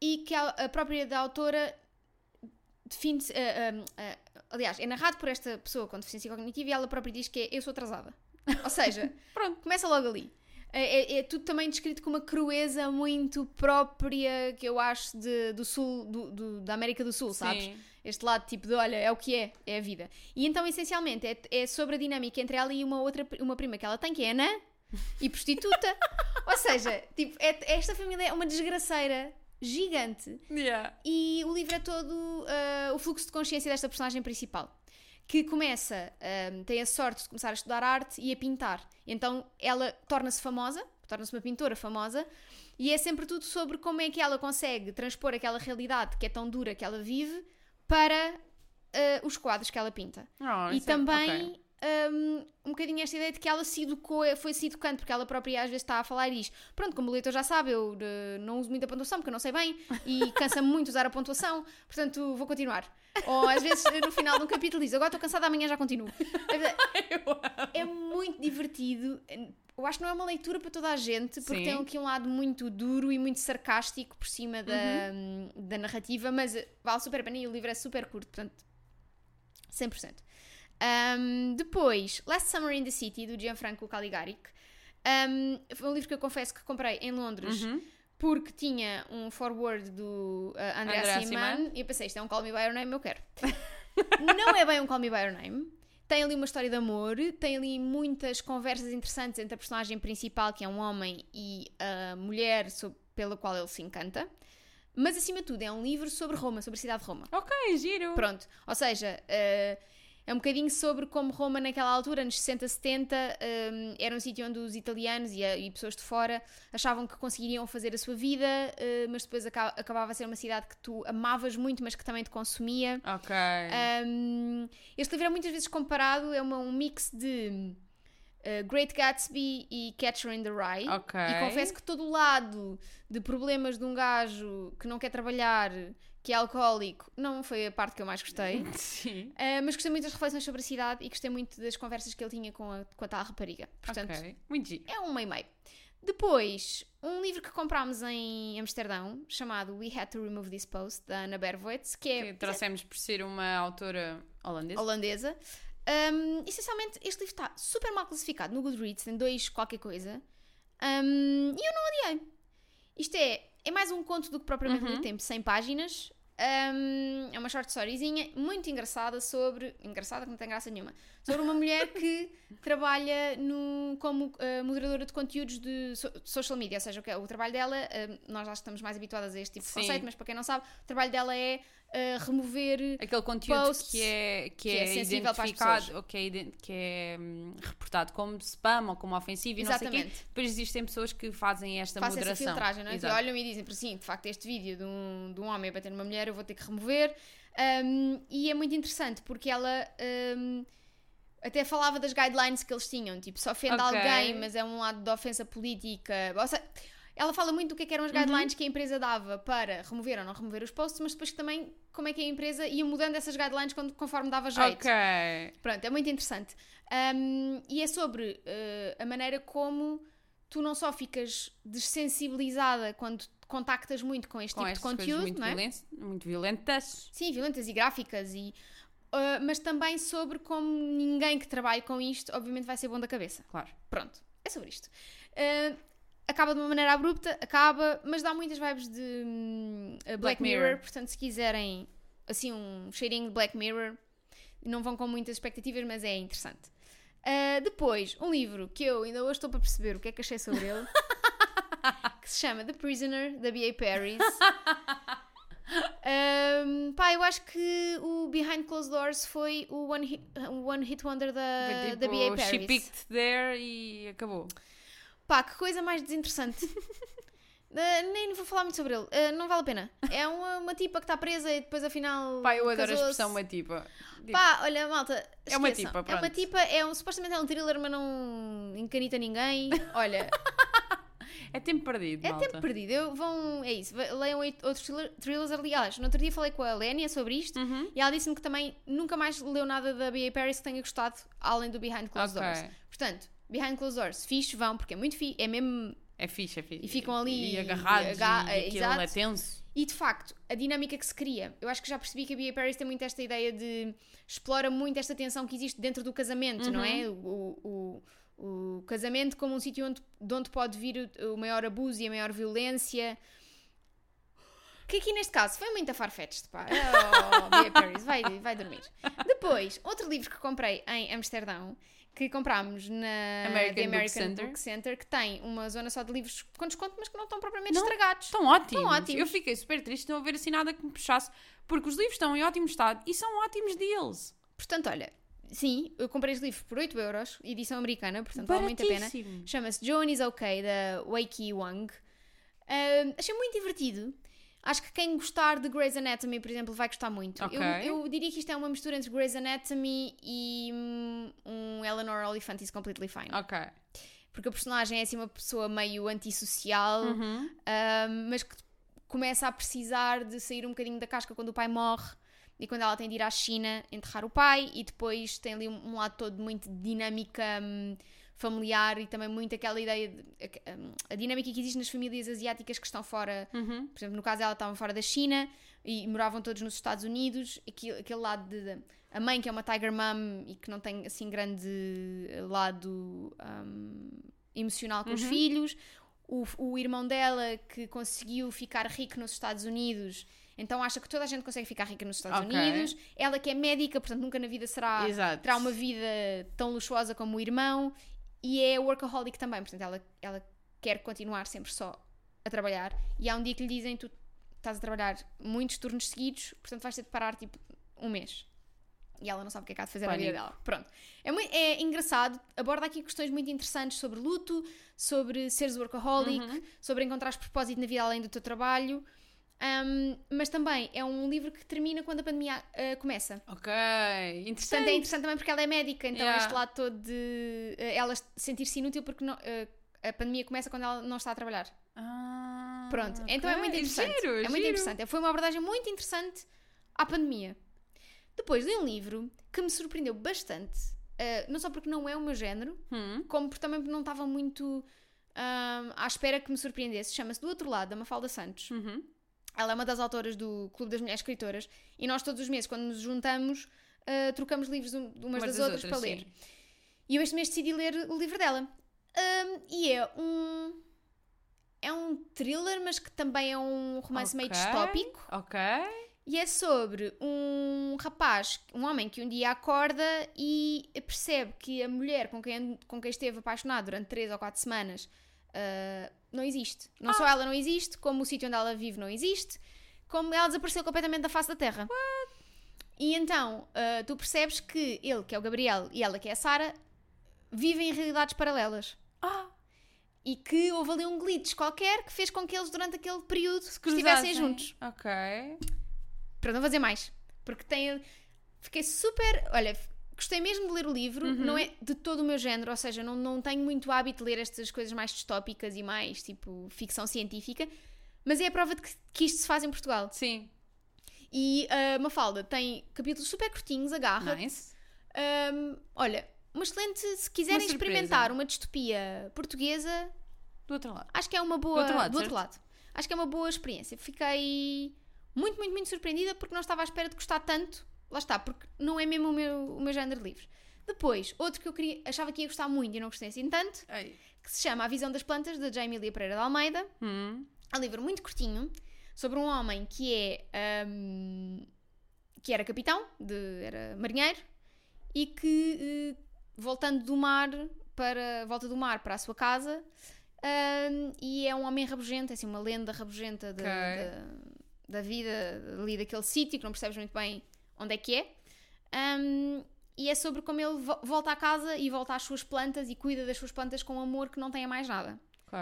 e que a, a própria da autora define uh, um, uh, aliás, é narrado por esta pessoa com deficiência cognitiva e ela própria diz que é eu sou atrasada. Ou seja, Pronto. começa logo ali. É, é- é tudo também descrito com uma crueza muito própria que eu acho de- do sul, do- do- da América do Sul, sabes? Sim. Este lado tipo de olha, é o que é, é a vida. E então, essencialmente, é, é sobre a dinâmica entre ela e uma outra uma prima que ela tem, que é Ana, e prostituta. Ou seja, tipo, é- esta família é uma desgraceira gigante. Yeah. E o livro é todo ah, o fluxo de consciência desta personagem principal. Que começa, ah, tem a sorte de começar a estudar arte e a pintar. Então ela torna-se famosa, torna-se uma pintora famosa, e é sempre tudo sobre como é que ela consegue transpor aquela realidade que é tão dura que ela vive para ah, os quadros que ela pinta. Oh, E é- também ok. Um, um bocadinho esta ideia de que ela se educou, foi se educando, porque ela própria às vezes está a falar e diz: Pronto, como o leitor já sabe, eu eh, não uso muita pontuação porque eu não sei bem e cansa-me muito usar a pontuação, portanto vou continuar. Ou às vezes no final de um capítulo diz: Agora estou cansada, amanhã já continuo. É muito divertido. Eu acho que não é uma leitura para toda a gente, porque Sim. tem aqui um lado muito duro e muito sarcástico por cima da, Uhum. da narrativa, mas vale super a pena e o livro é super curto, portanto, 100%. Um, depois, Last Summer in the City, do Gianfranco Caligari. Um, foi um livro que eu confesso que comprei em Londres Uhum. porque tinha um forward do uh, André Simon. e eu pensei, isto é um Call Me By Your Name, eu quero. não é bem um Call Me By Your Name. Tem ali uma história de amor, tem ali muitas conversas interessantes entre a personagem principal, que é um homem, e a mulher sob- pela qual ele se encanta. Mas, acima de tudo, é um livro sobre Roma, sobre a cidade de Roma. Ok, giro. Pronto, ou seja, eh, é um bocadinho sobre como Roma naquela altura, nos 60, 70, eh, era um sítio onde os italianos e, a- e pessoas de fora achavam que conseguiriam fazer a sua vida, eh, mas depois aca- acabava a ser uma cidade que tu amavas muito, mas que também te consumia. Ok. Um, este livro é muitas vezes comparado, é uma- um mix de uh, Great Gatsby e Catcher in the Rye. Ok. E confesso que todo o lado de problemas de um gajo que não quer trabalhar, que é alcoólico, não foi a parte que eu mais gostei. Sim. Uh, mas gostei muito das reflexões sobre a cidade e gostei muito das conversas que ele tinha com a, com a tal rapariga. Portanto, ok. Muito giro. é um meio-meio. Depois, um livro que comprámos em Amsterdão, chamado We Had to Remove This Post, da Anna Berwitz, que é Que trouxemos por ser uma autora holandesa. holandesa. Um, essencialmente, este livro está super mal classificado no Goodreads, tem dois qualquer coisa. Um, e eu não odiei. Isto é, é mais um conto do que propriamente Uhum. tempo, 100 páginas. Um, é uma short storyzinha muito engraçada sobre. Engraçada que não tem graça nenhuma. Sobre uma mulher que trabalha no, como uh, moderadora de conteúdos de so- social media. Ou seja, o, que é- o trabalho dela, uh, nós já estamos mais habituadas a este tipo de Sim. conceito, mas para quem não sabe, o trabalho dela é uh, remover Aquele conteúdo que é, que que é, é identificado ou que é, que é hum, reportado como spam ou como ofensivo e não sei o quê. Exatamente. Depois existem pessoas que fazem esta essa moderação. filtragem, não é? Que olham e dizem para sim, de facto, este vídeo de um, de um homem a bater numa mulher eu vou ter que remover. Um, e é muito interessante porque ela um, até falava das guidelines que eles tinham, tipo, se ofende Ok. alguém, mas é um lado de ofensa política. Ou seja, ela fala muito do que, é que eram as Uhum. guidelines que a empresa dava para remover ou não remover os posts, mas depois também como é que a empresa ia mudando essas guidelines quando- conforme dava jeito. Ok. Pronto, é muito interessante. Um, e é sobre uh, a maneira como tu não só ficas desensibilizada quando contactas muito com este Com tipo de conteúdo, muito, não é? violen- muito violentas. Sim, violentas e gráficas, e, uh, mas também sobre como ninguém que trabalhe com isto, obviamente, vai ser bom da cabeça. Claro. Pronto, é sobre isto. Uh, acaba de uma maneira abrupta, acaba, mas dá muitas vibes de hum, Black, Black Mirror. Mirror. portanto, se quiserem assim um cheirinho de Black Mirror, não vão com muitas expectativas, mas é interessante. Uh, depois, um livro que eu ainda hoje estou para perceber o que é que achei sobre ele, que se chama The Prisoner, da B.A. Paris. Um, pá, eu acho que o Behind Closed Doors foi o One Hit, one hit Wonder da, Foi Uh, da tipo, B.A. she Paris. picked there e acabou. Pá, que coisa mais desinteressante. Uh, nem vou falar muito sobre ele, uh, não vale a pena. É uma, uma tipa que está presa e depois afinal. Pá, eu adoro a expressão uma tipa. Pá, olha, malta. É uma esqueçam. tipa, É uma pronto. tipa, é um, supostamente é um thriller, mas não encanita ninguém. Olha, É tempo perdido, é malta. tempo perdido. Eu, vão, é isso, leiam outros thriller- thrillers. Aliás, no outro dia falei com a Lénia sobre isto Uhum. e ela disse-me que também nunca mais leu nada da B.A. Paris que tenha gostado, além do Behind Closed Ok. Doors. Portanto, Behind Closed Doors, fixe, vão, porque é muito fixe, é mesmo É fixe, é fixe. E ficam ali E agarrados. e aga- e aquilo é tenso. E de facto, a dinâmica que se cria, eu acho que já percebi que a Bia Paris tem muito esta ideia de explora muito esta tensão que existe dentro do casamento, não é? O, o, o casamento como um sítio onde, de onde pode vir o, o maior abuso e a maior violência. Que aqui neste caso foi muito a farfetched, pá. Oh, Bia Paris, vai, vai dormir. Depois, outro livro que comprei em Amsterdão, que comprámos na American The Book American Center. Book Center, que tem uma zona só de livros com desconto, mas que não estão propriamente Não. estragados. Estão ótimos. Estão ótimos. Eu fiquei super triste de não haver assim nada que me puxasse. Porque os livros estão em ótimo estado e são ótimos deals. Portanto, olha, sim, eu comprei este livro por 8 euros, edição americana, portanto vale muito a pena. Chama-se Joan is Okay, da Ki Wang. Ahm, achei muito divertido. Acho que quem gostar de Grey's Anatomy, por exemplo, vai gostar muito. Ok. Eu, eu diria que isto é uma mistura entre Grey's Anatomy e hum, um Eleanor Oliphant is Completely Fine. Ok. Porque a personagem é assim uma pessoa meio antissocial, Uhum. ahm, mas que começa a precisar de sair um bocadinho da casca quando o pai morre e quando ela tem de ir à China enterrar o pai e depois tem ali um, um lado todo muito de dinâmica hum, familiar e também muito aquela ideia de, a, hum, a dinâmica que existe nas famílias asiáticas que estão fora Uhum. por exemplo, no caso ela estava fora da China e moravam todos nos Estados Unidos, aquele, aquele lado de, de- a mãe que é uma tiger mom e que não tem assim grande lado hum, emocional com os Uhum. filhos, o, o irmão dela que conseguiu ficar rico nos Estados Unidos, então acha que toda a gente consegue ficar rica nos Estados Ok. Unidos, ela que é médica, portanto nunca na vida será Exato. terá uma vida tão luxuosa como o irmão e é workaholic também, portanto ela, ela quer continuar sempre só a trabalhar e há um dia que lhe dizem tu estás a trabalhar muitos turnos seguidos, portanto vais ter de parar tipo um mês. E ela não sabe o que é que há de fazer na vida dela. Pronto. É, mui- é engraçado, aborda aqui questões muito interessantes sobre luto, sobre seres workaholic, Uhum. sobre encontrares propósito na vida além do teu trabalho. Um, mas também é um livro que termina quando a pandemia uh, começa. Ok. Portanto, Interessante. é interessante também porque ela é médica, então Yeah. este lado todo de eh, ela sentir-se inútil porque não- eh, a pandemia começa quando ela não está a trabalhar. Ah, Pronto, então é muito interessante. Giro, é muito giro. interessante. Foi uma abordagem muito interessante à pandemia. Depois li um livro que me surpreendeu bastante, eh, não só porque não é o meu género, Hum. como porque também não estava muito à espera que me surpreendesse. Chama-se Do Outro Lado, da Mafalda Santos. Uhum. Ela é uma das autoras do Clube das Mulheres Escritoras e nós todos os meses, quando nos juntamos, ah, trocamos livros um- de umas das, outras, para ler. sim. E eu este mês decidi ler o livro dela. Ahm, e é um. É um thriller, mas que também é um romance meio Ok. distópico. Ok. E é sobre um rapaz, um homem que um dia acorda e percebe que a mulher com quem, com quem esteve apaixonado durante 3 ou 4 semanas ah, não existe. Não só ela não existe, como o sítio onde ela vive não existe, como ela desapareceu completamente da face da terra. E então ah, tu percebes que ele, que é o Gabriel, e ela, que é a Sara, vivem em realidades paralelas. Ah, E que houve ali um glitch qualquer que fez com que eles, durante aquele período, estivessem juntos Ok. para não fazer mais. Porque tem. Fiquei super. Olha, gostei mesmo de ler o livro, Uhum. não é de todo o meu género, ou seja, não, não tenho muito hábito de ler estas coisas mais distópicas e mais tipo ficção científica, mas é a prova de que, que isto se faz em Portugal. Sim. E a Mafalda tem capítulos super curtinhos, agarra. Nice. Ahm, olha, uma excelente. Se quiserem Uma experimentar uma distopia portuguesa, Do outro lado. acho que é uma boa. Do outro lado, do outro lado. Acho que é uma boa experiência. Fiquei muito, muito, muito surpreendida porque não estava à espera de gostar tanto. Lá está, porque não é mesmo o meu, o meu género de livros. Depois, outro que eu queria, achava que ia gostar muito e não gostei assim tanto, Ei. que se chama A Visão das Plantas, de Jaime Lia Pereira de Almeida. Hum. É um livro muito curtinho sobre um homem que é hum, que era capitão, de, era marinheiro, e que eh, voltando do mar para volta do mar para a sua casa hum, e é um homem rabugento, é assim uma lenda rabugenta de- Ok. da- da vida ali daquele sítio que não percebes muito bem onde é que é. Hum, e é sobre como ele vo- volta à casa e volta às suas plantas e cuida das suas plantas com amor que não tem a mais nada. Ok.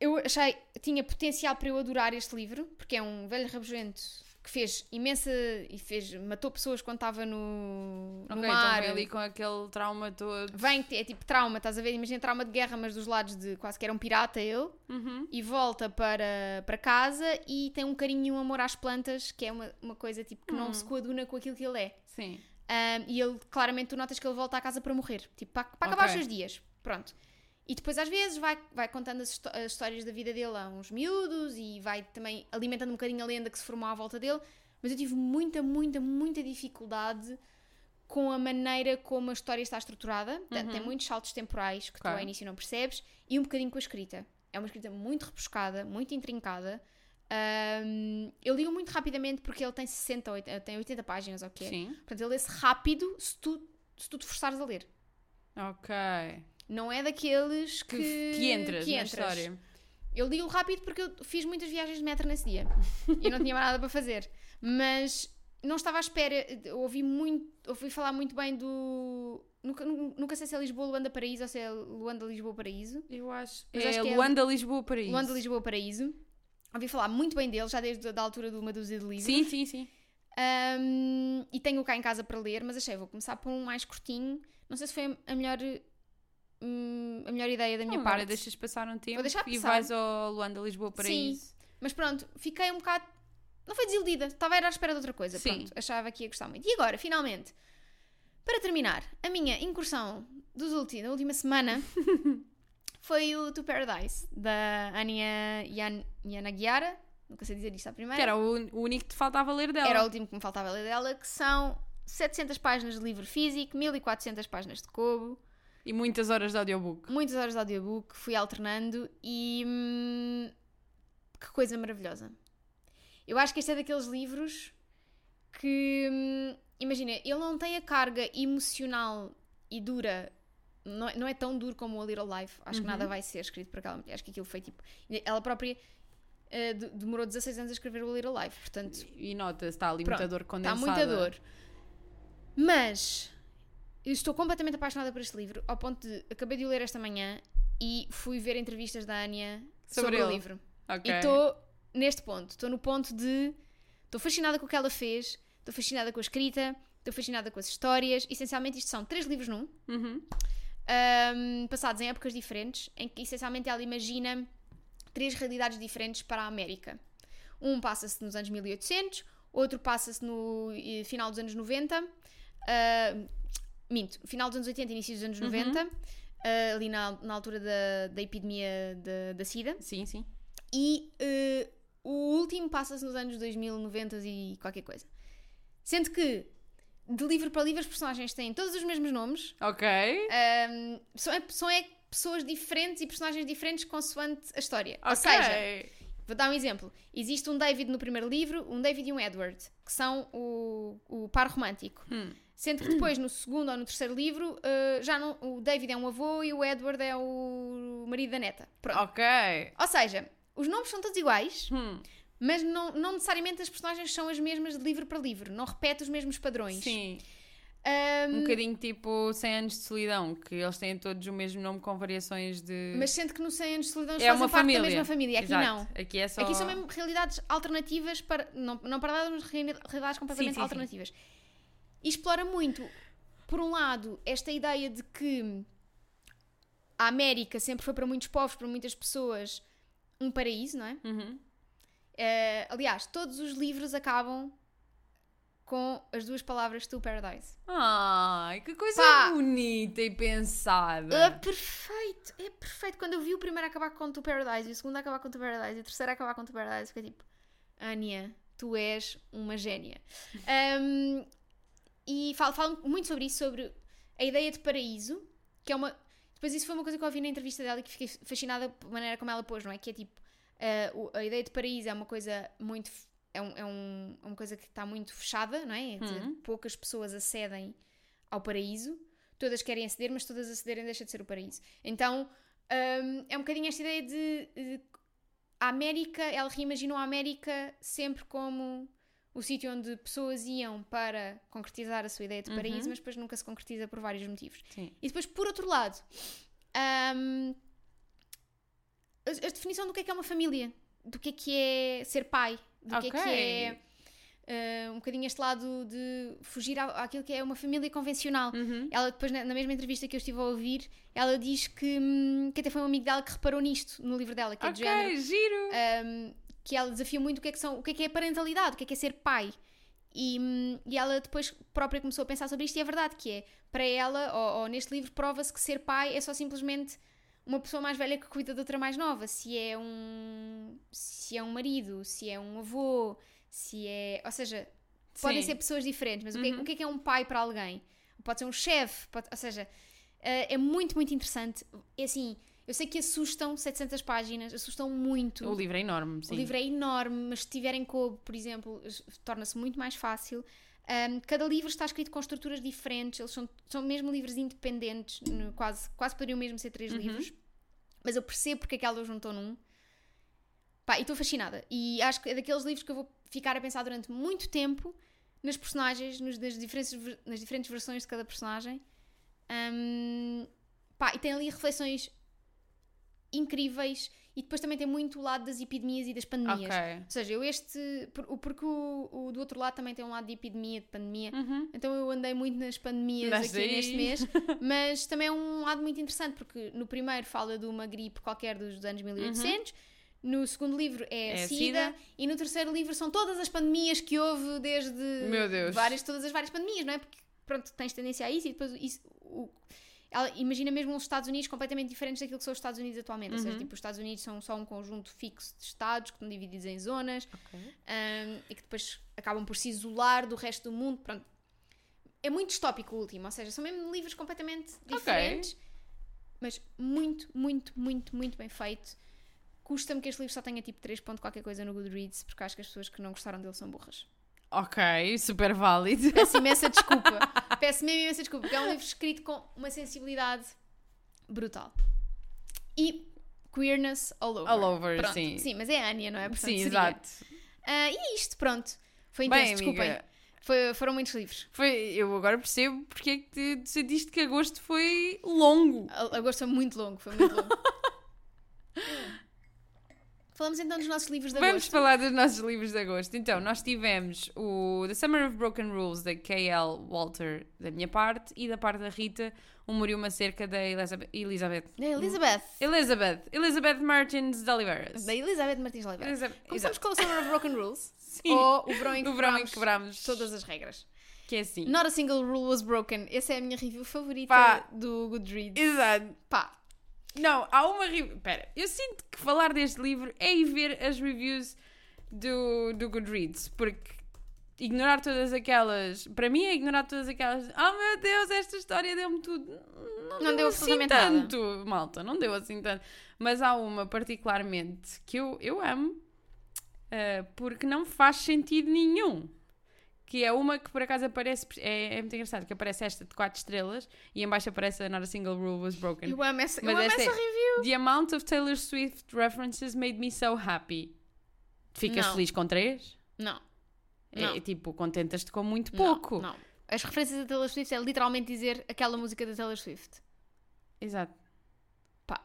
eu achei tinha potencial para eu adorar este livro, porque é um velho rabugento que fez imensa e fez matou pessoas quando estava no, no Ok, mar. então ali com aquele trauma todo. Vem, é tipo trauma, estás a ver? Imagina trauma de guerra, mas dos lados de quase que era um pirata ele. Uhum. E volta para, para casa e tem um carinho e um amor às plantas, que é uma, uma coisa tipo que Hum. não se coaduna com aquilo que ele é. Sim. Um, e ele, claramente, tu notas que ele volta à casa para morrer, tipo, para, para acabar os Ok. seus dias. Pronto. E depois, às vezes, vai, vai contando as, as histórias da vida dele a uns miúdos e vai também alimentando um bocadinho a lenda que se formou à volta dele. Mas eu tive muita, muita, muita dificuldade com a maneira como a história está estruturada. Tem- Tem muitos saltos temporais que tu Ok. ao início não percebes e um bocadinho com a escrita. É uma escrita muito rebuscada, muito intrincada. Um, eu ligo muito rapidamente porque ele tem 60, 80, tem 80 páginas, ok? Sim. Portanto, ele lê-se rápido se tu, se tu te forçares a ler. Ok. Não é daqueles Que, que, que entras que na entras. história. Eu li-o rápido porque eu fiz muitas viagens de metro nesse dia. e não tinha mais nada para fazer. Mas não estava à espera. Ouvi muito, ouvi falar muito bem do. Nunca, nu- nunca sei se é Lisboa, Luanda, Paraíso ou se é Luanda, Lisboa, Paraíso. Eu acho. Mas é acho que é Luanda, Lisboa, Paraíso. Luanda, Lisboa, Paraíso. Ouvi falar muito bem dele, já desde a altura de uma dúzia de livros. Sim, sim, sim. Um, e tenho cá em casa para ler, mas achei, vou começar por um mais curtinho. Não sei se foi a melhor, hum, a melhor ideia da minha Não, agora parte. deixas passar um tempo deixar e passar. vais ao Luanda, Lisboa, Paraíso. Mas pronto, fiquei um bocado. Não foi desiludida, estava a ir à espera de outra coisa. Sim. Pronto, achava que ia gostar muito. E agora, finalmente, para terminar, a minha incursão dos ulti, da última semana foi o To Paradise, da Ania Yan, Yanagiara. Nunca sei dizer isto à primeira. Que era o, o único que te faltava ler dela. Era o último que me faltava ler dela, que são 700 páginas de livro físico, 1400 páginas de Kobo, E muitas horas de audiobook. muitas horas de audiobook, fui alternando e. hum, que coisa maravilhosa. Eu acho que este é daqueles livros que. hum, imagina, ele não tem a carga emocional e dura. Não é, não é tão duro como o A Little Life. Acho que nada vai ser escrito por aquela mulher. Acho que aquilo foi tipo. Ela própria de- demorou 16 anos a escrever o A Little Life. Portanto, E nota-se, está ali muita dor Está condensada. muita dor. Mas eu estou completamente apaixonada por este livro, ao ponto de acabei de o ler esta manhã e fui ver entrevistas da Anya sobre, Sobre o livro. Ok. E estou neste ponto. Estou no ponto de. Estou fascinada com o que ela fez, estou fascinada com a escrita, estou fascinada com as histórias. Essencialmente, isto são três livros num, Uhum. ahm, passados em épocas diferentes, em que essencialmente ela imagina três realidades diferentes para a América. Um passa-se nos anos 1800, outro passa-se no eh, final dos anos 90, ah, minto, final dos anos 80 início dos anos 90, ah, ali na, na altura da, da epidemia da, da SIDA. Sim, sim. E eh, o último passa-se nos anos 2000, 90 e qualquer coisa. Sendo que, de livro para livro, os personagens têm todos os mesmos nomes, Ok. ahm, são, é- são é pessoas diferentes e personagens diferentes consoante a história. Ou Ok. seja, vou dar um exemplo. Existe um David no primeiro livro, um David e um Edward, que são o, o par romântico. Hum. Sendo que depois, no segundo ou no terceiro livro, eh, já não, o David é um avô e o Edward é o marido da neta. Pronto. Ok. Ou seja, os nomes são todos iguais, Hum. mas não, não necessariamente as personagens são as mesmas de livro para livro. Não repete os mesmos padrões. Sim. Ahm, Um bocadinho tipo 100 anos de solidão, que eles têm todos o mesmo nome com variações de. mas sendo que no 100 anos de solidão eles é fazem uma parte família. da mesma família. Aqui Exato. não. Aqui é só. Aqui são mesmo realidades alternativas para. Não, não para mas reali- realidades completamente Sim, sim, sim. E explora muito, por um lado, esta ideia de que a América sempre foi para muitos povos, para muitas pessoas, um paraíso, não é? Uhum. Eh, aliás, todos os livros acabam com as duas palavras to paradise. Ai, que coisa Pá. bonita e pensada. É perfeito, é perfeito. Quando eu vi o primeiro acabar com to paradise e o segundo acabar com to paradise e o terceiro acabar com to paradise, fiquei tipo, Ania, tu és uma génia. Um, e falo, falo muito sobre isso, sobre a ideia de paraíso, que é uma. Depois, isso foi uma coisa que eu ouvi na entrevista dela e que fiquei fascinada pela maneira como ela pôs, não é? Que é tipo, o- a ideia de paraíso é uma coisa muito. É, um, é, um- é uma coisa que está muito fechada, não é? Dizer, Uhum. poucas pessoas acedem ao paraíso, todas querem aceder, mas todas acederem deixa de ser o paraíso. Então, hum, é um bocadinho esta ideia de, de a América, ela reimaginou a América sempre como o sítio onde pessoas iam para concretizar a sua ideia de paraíso, Uhum. mas depois nunca se concretiza por vários motivos. Sim. E depois, por outro lado, hum, a, a definição do que é que é uma família, do que é que é ser pai, do que é que é eh, um bocadinho este lado de fugir à- àquilo que é uma família convencional. Uhum. Ela depois, na, na mesma entrevista que eu estive a ouvir, ela diz que, hum, que até foi um amigo dela que reparou nisto no livro dela, que é de género. Giro. um, que ela desafia muito o que é que, são, o que é que é parentalidade, o que é que é ser pai. E, e ela depois própria começou a pensar sobre isto e é verdade que é, para ela, ou, ou neste livro, prova-se que ser pai é só simplesmente uma pessoa mais velha que cuida de outra mais nova. Se é um, se é um marido, se é um avô, se é... Ou seja, podem Sim. ser pessoas diferentes, mas o, que é, Uhum. o que é que é um pai para alguém? Pode ser um chefe, ou seja, eh, é muito, muito interessante. É assim, eu sei que assustam 700 páginas, assustam muito. O livro é enorme, sim. O livro é enorme, mas se tiverem couve, por exemplo, torna-se muito mais fácil. Um, cada livro está escrito com estruturas diferentes, eles são, são mesmo livros independentes, no- quase, quase poderiam mesmo ser três Uhum. livros, mas eu percebo porque é que ela juntou num. Pá, e estou fascinada. E acho que é daqueles livros que eu vou ficar a pensar durante muito tempo nas personagens, nos, nas, diferentes, nas diferentes versões de cada personagem. Um, pá, e tem ali reflexões incríveis e depois também tem muito o lado das epidemias e das pandemias. Ok. Ou seja, eu este. Porque o, o do outro lado também tem um lado de epidemia, de pandemia. Uhum. Então eu andei muito nas pandemias aqui neste mês. Mas também é um lado muito interessante, porque no primeiro fala de uma gripe qualquer dos anos 1800. No segundo livro é, Uhum. É a SIDA, SIDA. e no terceiro livro são todas as pandemias que houve desde Meu Deus. várias, todas as várias pandemias, não é? Porque pronto, tens tendência a isso e depois isso, o- ela imagina mesmo os Estados Unidos completamente diferentes daquilo que são os Estados Unidos atualmente. Ou seja, Uhum. tipo, os Estados Unidos são só um conjunto fixo de estados que estão divididos em zonas um, e que depois acabam por se isolar do resto do mundo. Pronto. É muito distópico o último, ou seja, são mesmo livros completamente diferentes, mas muito, muito, muito, muito bem feito. Custa-me que este livro só tenha tipo 3 ponto qualquer coisa no Goodreads, porque acho que as pessoas que não gostaram dele são burras. Ok, super válido. Peço imensa desculpa. Peço mesmo imensa desculpa, porque é um livro escrito com uma sensibilidade brutal. E queerness all over. All over, Pronto. sim. Sim, mas é a Anya, não é? Portanto, Sim, seria. exato. Ah, e é isto, pronto. Foi Bem, intenso, desculpem. amiga, Foi- foram muitos livros. foi, eu agora percebo porque é que tu sentiste que agosto foi longo. Agosto foi muito longo, foi muito longo. Falamos então dos nossos livros de Vamos agosto. falar dos nossos livros de agosto. Então, nós tivemos o The Summer of Broken Rules, da K.L. Walter, da minha parte, e da parte da Rita, O Muriu uma Cerca, da Elizabeth. Elizabeth. Da Elizabeth. Elizabeth. Elizabeth Martins de Oliveiras. Da Elizabeth Martins de. Elizabeth- Começamos exato. com o Summer of Broken Rules. Sim. Ou o verão em que O verão em que quebramos todas as regras. Que é assim. Not a single rule was broken. Essa é a minha review favorita Pá. do Goodreads. Exato. Pá, Não, há uma review. Pera, eu sinto que falar deste livro é ir ver as reviews do, do Goodreads, porque ignorar todas aquelas. Para mim é ignorar todas aquelas. Oh meu Deus, esta história deu-me tudo. Não, Não deu assim nada. tanto, malta, não deu assim tanto. Mas há uma particularmente que eu, eu amo, eh, porque não faz sentido nenhum. Que é uma que por acaso aparece, é, é muito engraçado, que aparece esta de 4 estrelas e em baixo aparece Not a Single Rule Was Broken. eu amo essa, eu Mas amo esta essa é- review. The amount of Taylor Swift references made me so happy. Ficas Não. feliz com três? Não. É, Não. tipo, contentas-te com muito Não, pouco. Não, As referências da Taylor Swift é literalmente dizer aquela música da Taylor Swift. Exato. Pá.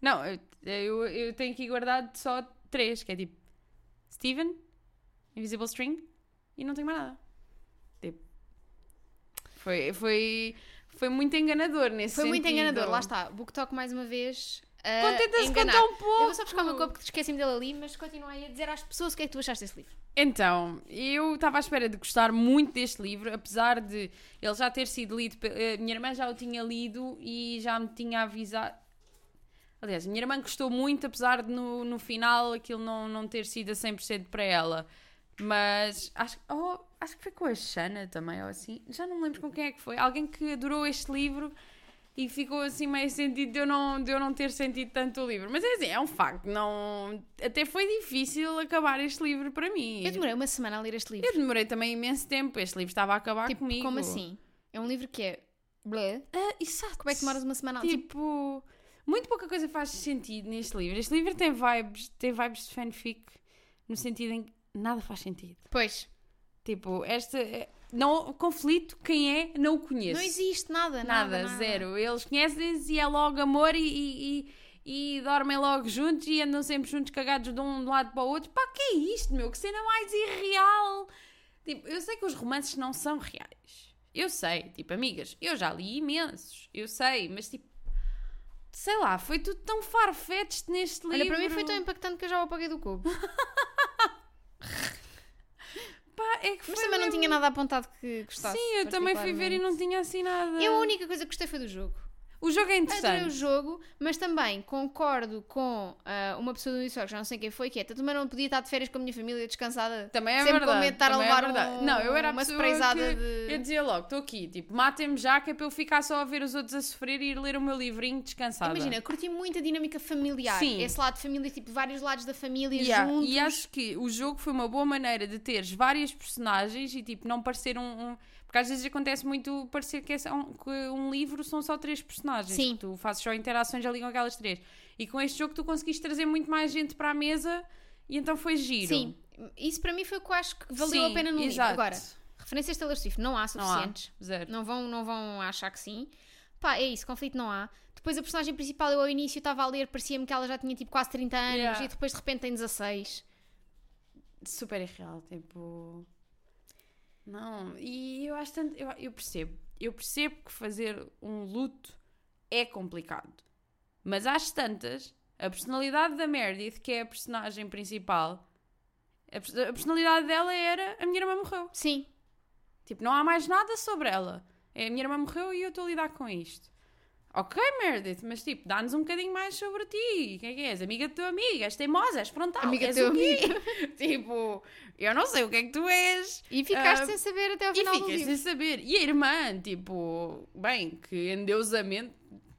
Não, eu, eu, eu tenho aqui guardado só três, que é tipo Steven, Invisible String e não tenho mais nada. Foi, foi, foi muito enganador nesse Foi muito sentido. enganador, lá está. Book Talk mais uma vez. a Contentas com enganar. tão pouco. Eu vou só buscar o meu copo que esqueci-me dele ali, mas continua aí a dizer às pessoas o que é que tu achaste desse livro. Então, eu estava à espera de gostar muito deste livro, apesar de ele já ter sido lido. A minha irmã já o tinha lido e já me tinha avisado. Aliás, a minha irmã gostou muito, apesar de no, no final aquilo não, não ter sido a 100% para ela. Mas acho, oh, acho que foi com a Xana também, ou assim. Já não me lembro com quem é que foi. Alguém que adorou este livro e ficou assim meio sentido de eu não, de eu não ter sentido tanto o livro. Mas é assim, é um facto. Não, até foi difícil acabar este livro para mim. Eu demorei uma semana a ler este livro. Eu demorei também imenso tempo. Este livro estava a acabar tipo, comigo. como assim? É um livro que é. Blé. Ah, exato. Como é que demoras uma semana a tipo, Tipo, muito pouca coisa faz sentido neste livro. Este livro tem vibes, tem vibes de fanfic, no sentido em que nada faz sentido. Pois. Tipo, esta. é- Não, conflito, quem é, não o conheço. Não existe nada, nada, nada, nada. zero. Eles conhecem-se e é logo amor e, e, e dormem logo juntos e andam sempre juntos cagados de um lado para o outro. Pá, que é isto, meu? Que cena mais irreal! Tipo, eu sei que os romances não são reais. Eu sei, tipo, amigas, eu já li imensos, eu sei, mas tipo, sei lá, foi tudo tão farfetched neste livro. Olha, para mim foi tão impactante que eu já o apaguei do cubo. Pá, é que foi Mas também não tinha nada apontado que gostasse. Sim, eu também fui ver e não tinha assim nada. Eu a única coisa que gostei foi do jogo. O jogo é Adorei o interessante. jogo, mas também concordo com ah, uma pessoa do Discord, já não sei quem foi, que é, "Eu também não podia estar de férias com a minha família descansada. Também é sempre verdade. de estar a é levar verdade. um- Não, eu era uma que de... Eu dizia logo, estou aqui, tipo, matem-me já que é para eu ficar só a ver os outros a sofrer e ir ler o meu livrinho descansada. Imagina, curti muito a dinâmica familiar. Sim. Esse lado de família, tipo, vários lados da família Yeah, juntos. E acho que o jogo foi uma boa maneira de teres várias personagens e tipo não parecer um. um- porque às vezes acontece muito parecer que, é um, que um livro são só três personagens. Sim. Tu fazes só interações ali com aquelas três. E com este jogo tu conseguiste trazer muito mais gente para a mesa e então foi giro. Sim, isso para mim foi o que eu acho que valeu Sim, a pena no livro. exato. Agora, referências de Taylor Swift não há não há. suficientes. Zero. Não vão, não vão achar que sim. Pá, é isso, conflito não há. Depois a personagem principal, eu ao início estava a ler, parecia-me que ela já tinha tipo quase 30 anos Yeah. e depois de repente tem 16. super irreal, tipo. Não, e eu acho tanto. Eu, eu percebo. Eu percebo que fazer um luto é complicado. Mas às tantas, a personalidade da Meredith, que é a personagem principal, a, a personalidade dela era a minha irmã morreu. Sim, Tipo, não há mais nada sobre ela. É, a minha irmã morreu e eu estou a lidar com isto. Ok, Meredith, mas tipo, dá-nos um bocadinho mais sobre ti. Quem é que és? Amiga do teu amigo, és teimosa, és frontal. amiga és teu amigo. tipo, eu não sei o que é que tu és. E ficaste Ah, sem saber até ao E final do ficas sem saber. E a irmã, tipo, bem, que endeusamento,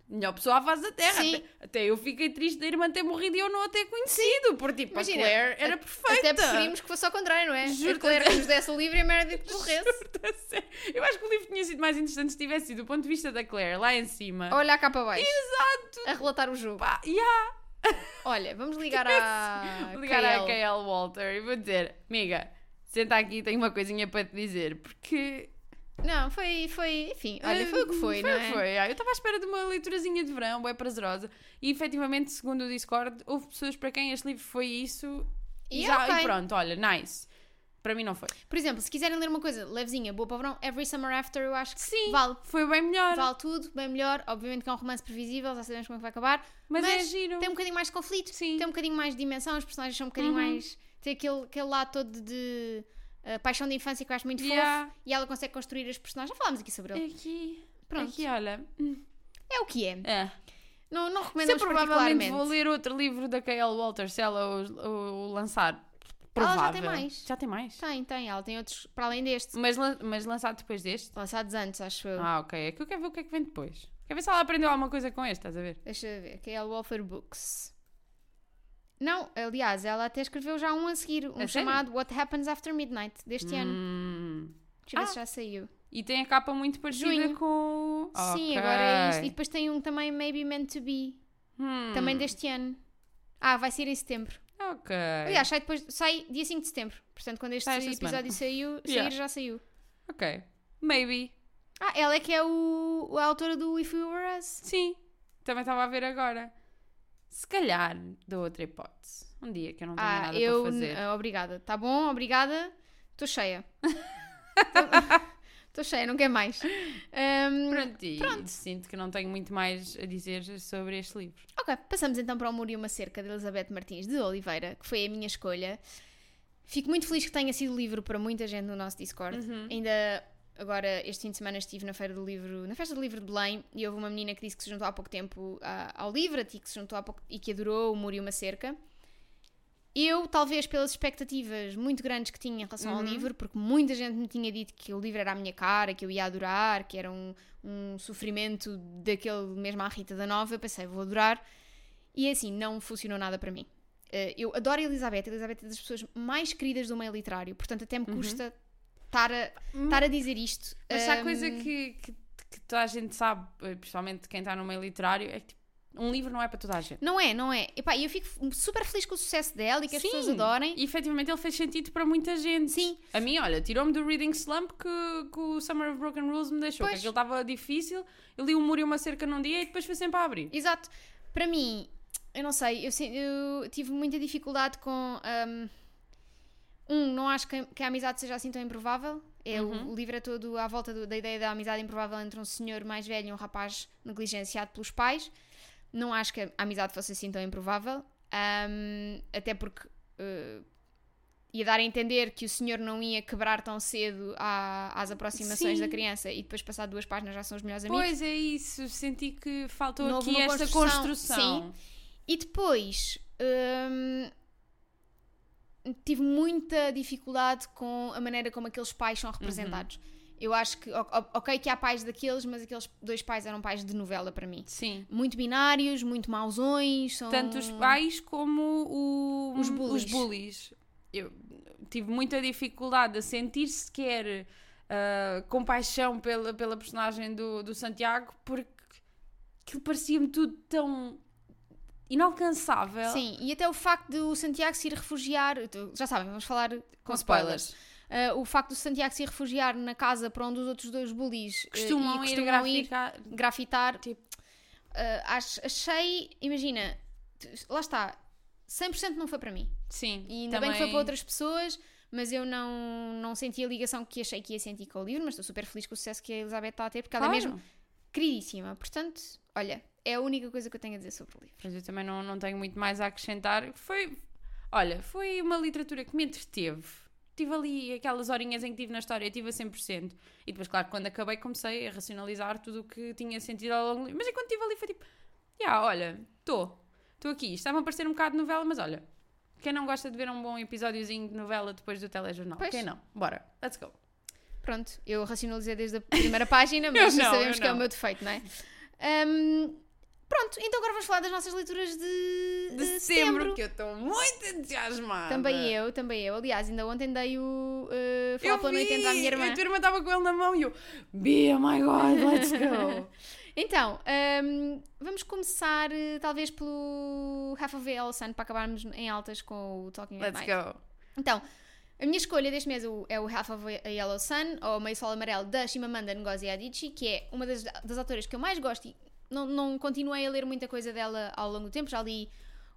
melhor pessoa à face da terra. Sim. Até, até eu fiquei triste da irmã ter morrido e eu não a ter conhecido. Porque, tipo, Imagina, a Claire era a- perfeita. Até preferimos que fosse ao contrário, não é? Juro-te. a Claire que nos desse o livro e a Meredith que morresse. A sério. Eu acho que o livro tinha sido mais interessante se tivesse sido do ponto de vista da Claire, lá em cima. Olha cá para baixo. Exato. A relatar o jogo. Pá, yeah. Olha, vamos ligar à. Vou ligar à KL. KL Walter e vou dizer, amiga, senta aqui, tenho uma coisinha para te dizer. Porque Não, foi, foi. Enfim, olha, foi o que foi, foi, não é? Foi. Ah, Eu estava à espera de uma leiturazinha de verão, é prazerosa. E efetivamente, segundo o Discord, houve pessoas para quem este livro foi isso. E, já, ok. e pronto, olha, nice. Para mim não foi. Por exemplo, se quiserem ler uma coisa levezinha, boa para o verão, Every Summer After, eu acho que Sim, vale. foi bem melhor. Vale tudo, bem melhor. Obviamente que é um romance previsível, já sabemos como é que vai acabar. mas, é mas giro. Tem um bocadinho mais de conflito, Sim. tem um bocadinho mais de dimensão, os personagens são um bocadinho Uhum. mais. tem aquele, aquele lado todo de. Uh, paixão de infância que eu acho muito Yeah. fofo e ela consegue construir as personagens. Já falámos aqui sobre ele. Aqui, Pronto. aqui, olha. É o que é. É. Não, não Se eu recomendamos provavelmente vou ler outro livro da KL Walter se ela o, o- o lançar. Ela Provável. já tem mais. Já tem mais? Tem, tem. Ela tem outros para além deste. Mas, mas lançado depois deste? Lançados antes, acho eu. Ah, ok. É que eu quero ver o que é que vem depois. Quero ver se ela aprendeu alguma coisa com este, estás a ver? Deixa eu ver. KL Walter Books. Não, aliás, ela até escreveu já um a seguir. Um A sério? chamado What Happens After Midnight, deste ano. Hum. Deixa eu ver Ah. se já saiu. E tem a capa muito parecida Junho. com. Sim, agora é isto. E depois tem um também Maybe Meant to Be. Hum. Também deste ano. Ah, vai sair em setembro. Ok. Aliás, sai, depois, sai dia 5 de setembro. Portanto, quando este Sai esta episódio saiu, sair Yeah. já saiu. Ok. Maybe. Ah, ela é que é o, a autora do If We Were Us. Sim. Também estava a ver agora. Se calhar dou outra hipótese. Um dia que eu não tenho Ah, nada eu. para fazer. ah, obrigada. Tá bom, obrigada. Estou cheia. Estou cheia, não quero mais. Ahm, Pronto, e sinto que não tenho muito mais a dizer sobre este livro. ok, passamos então para o Muro e uma Cerca de Elizabeth Martins de Oliveira, que foi a minha escolha. Fico muito feliz que tenha sido livro para muita gente no nosso Discord. Uhum. Ainda agora, este fim de semana, estive na Feira do Livro, na Festa do Livro de Belém, e houve uma menina que disse que se juntou há pouco tempo a- ao livro, a ti que se juntou há pouco e que adorou o Muro e uma Cerca. Eu, talvez pelas expectativas muito grandes que tinha em relação ao Uhum. livro, porque muita gente me tinha dito que o livro era a minha cara, que eu ia adorar, que era um, um sofrimento daquele mesmo à Rita da Nova, eu pensei, vou adorar. E assim, não funcionou nada para mim. Eh, eu adoro a Elizabeth, a Elizabeth é das pessoas mais queridas do meio literário, portanto até me custa estar a, estar a dizer isto. Mas se há coisa que, que, que toda a gente sabe, principalmente quem está no meio literário, é que tipo, um livro não é para toda a gente. Não é, não é. Epá, eu fico super feliz com o sucesso dela e que as Sim. pessoas adorem. E efetivamente ele fez sentido para muita gente. Sim. A mim, olha, tirou-me do reading slump que, que o Summer of Broken Rules me deixou. Pois. aquilo estava difícil. Eu li um muro e uma cerca num dia e depois foi sempre a abrir. Exato. Para mim, eu não sei, eu, eu tive muita dificuldade com. Um, um, não acho que, que a amizade seja assim tão improvável. É, o- Uhum. o, livro é todo à volta do- da ideia da amizade improvável entre um senhor mais velho e um rapaz negligenciado pelos pais. Não acho que a amizade fosse assim tão improvável. Um, até porque uh, ia dar a entender que o senhor não ia quebrar tão cedo à- às aproximações Sim. da criança e depois, passar duas páginas, já são os melhores amigos. Pois é isso, senti que faltou houve aqui esta construção. construção. E depois hum, tive muita dificuldade com a maneira como aqueles pais são representados. Eu acho que, ok, que há pais daqueles, mas aqueles dois pais eram pais de novela para mim. Sim. Muito binários, muito mauzões. São... Tanto os pais como o- Os bullies. os bullies. Eu tive muita dificuldade a sentir sequer ah, compaixão pela, pela personagem do, do Santiago porque aquilo parecia-me tudo tão inalcançável. Sim, e até o facto de o Santiago se ir refugiar. Já sabem, vamos falar com, com spoilers. spoilers. Uh, o facto do Santiago se ir refugiar na casa para onde os outros dois bullies uh, Costumam, e ir costumam ir grafitar. Tipo- Uh, ach- achei, imagina, lá está, 100% não foi para mim. Sim. E ainda bem que foi para outras pessoas, mas eu não, não senti a ligação que achei que ia sentir com o livro, mas estou super feliz com o sucesso que a Elizabeth está a ter, porque ela é Claro. mesmo queridíssima. Portanto, olha, é a única coisa que eu tenho a dizer sobre o livro. Mas eu também não, não tenho muito mais a acrescentar. Foi, olha, foi uma literatura que me entreteve. Tive ali aquelas horinhas em que tive na história, tive a 100%. E depois, claro, quando acabei, comecei a racionalizar tudo o que tinha sentido ao longo do livro. Mas enquanto estive ali, foi tipo, já, olha, estou, estou aqui. Estava a parecer um bocado de novela, mas olha, quem não gosta de ver um bom episódiozinho de novela depois do telejornal? Pois. Quem não? Bora, let's go. Pronto, eu racionalizei desde a primeira página, mas não, sabemos que é o não. meu defeito, não é? Ahm, pronto, então agora vamos falar das nossas leituras de, De de setembro, que eu estou muito entusiasmada. Também eu, também eu. Aliás, ainda ontem dei o uh, Eu Falar pela Noite a minha irmã. A tua irmã estava com ele na mão e eu, Bia, oh my God, let's go. Então, ahm, vamos começar uh, talvez pelo Half of Yellow Sun para acabarmos em altas com o Talking let's go. Então, a minha escolha deste mês é o- é o Half of a Yellow Sun, ou Meio Sol Amarelo, da Shimamanda Ngozi Adichie, que é uma das, das autoras que eu mais gosto e não, não continuei a ler muita coisa dela ao longo do tempo. Já li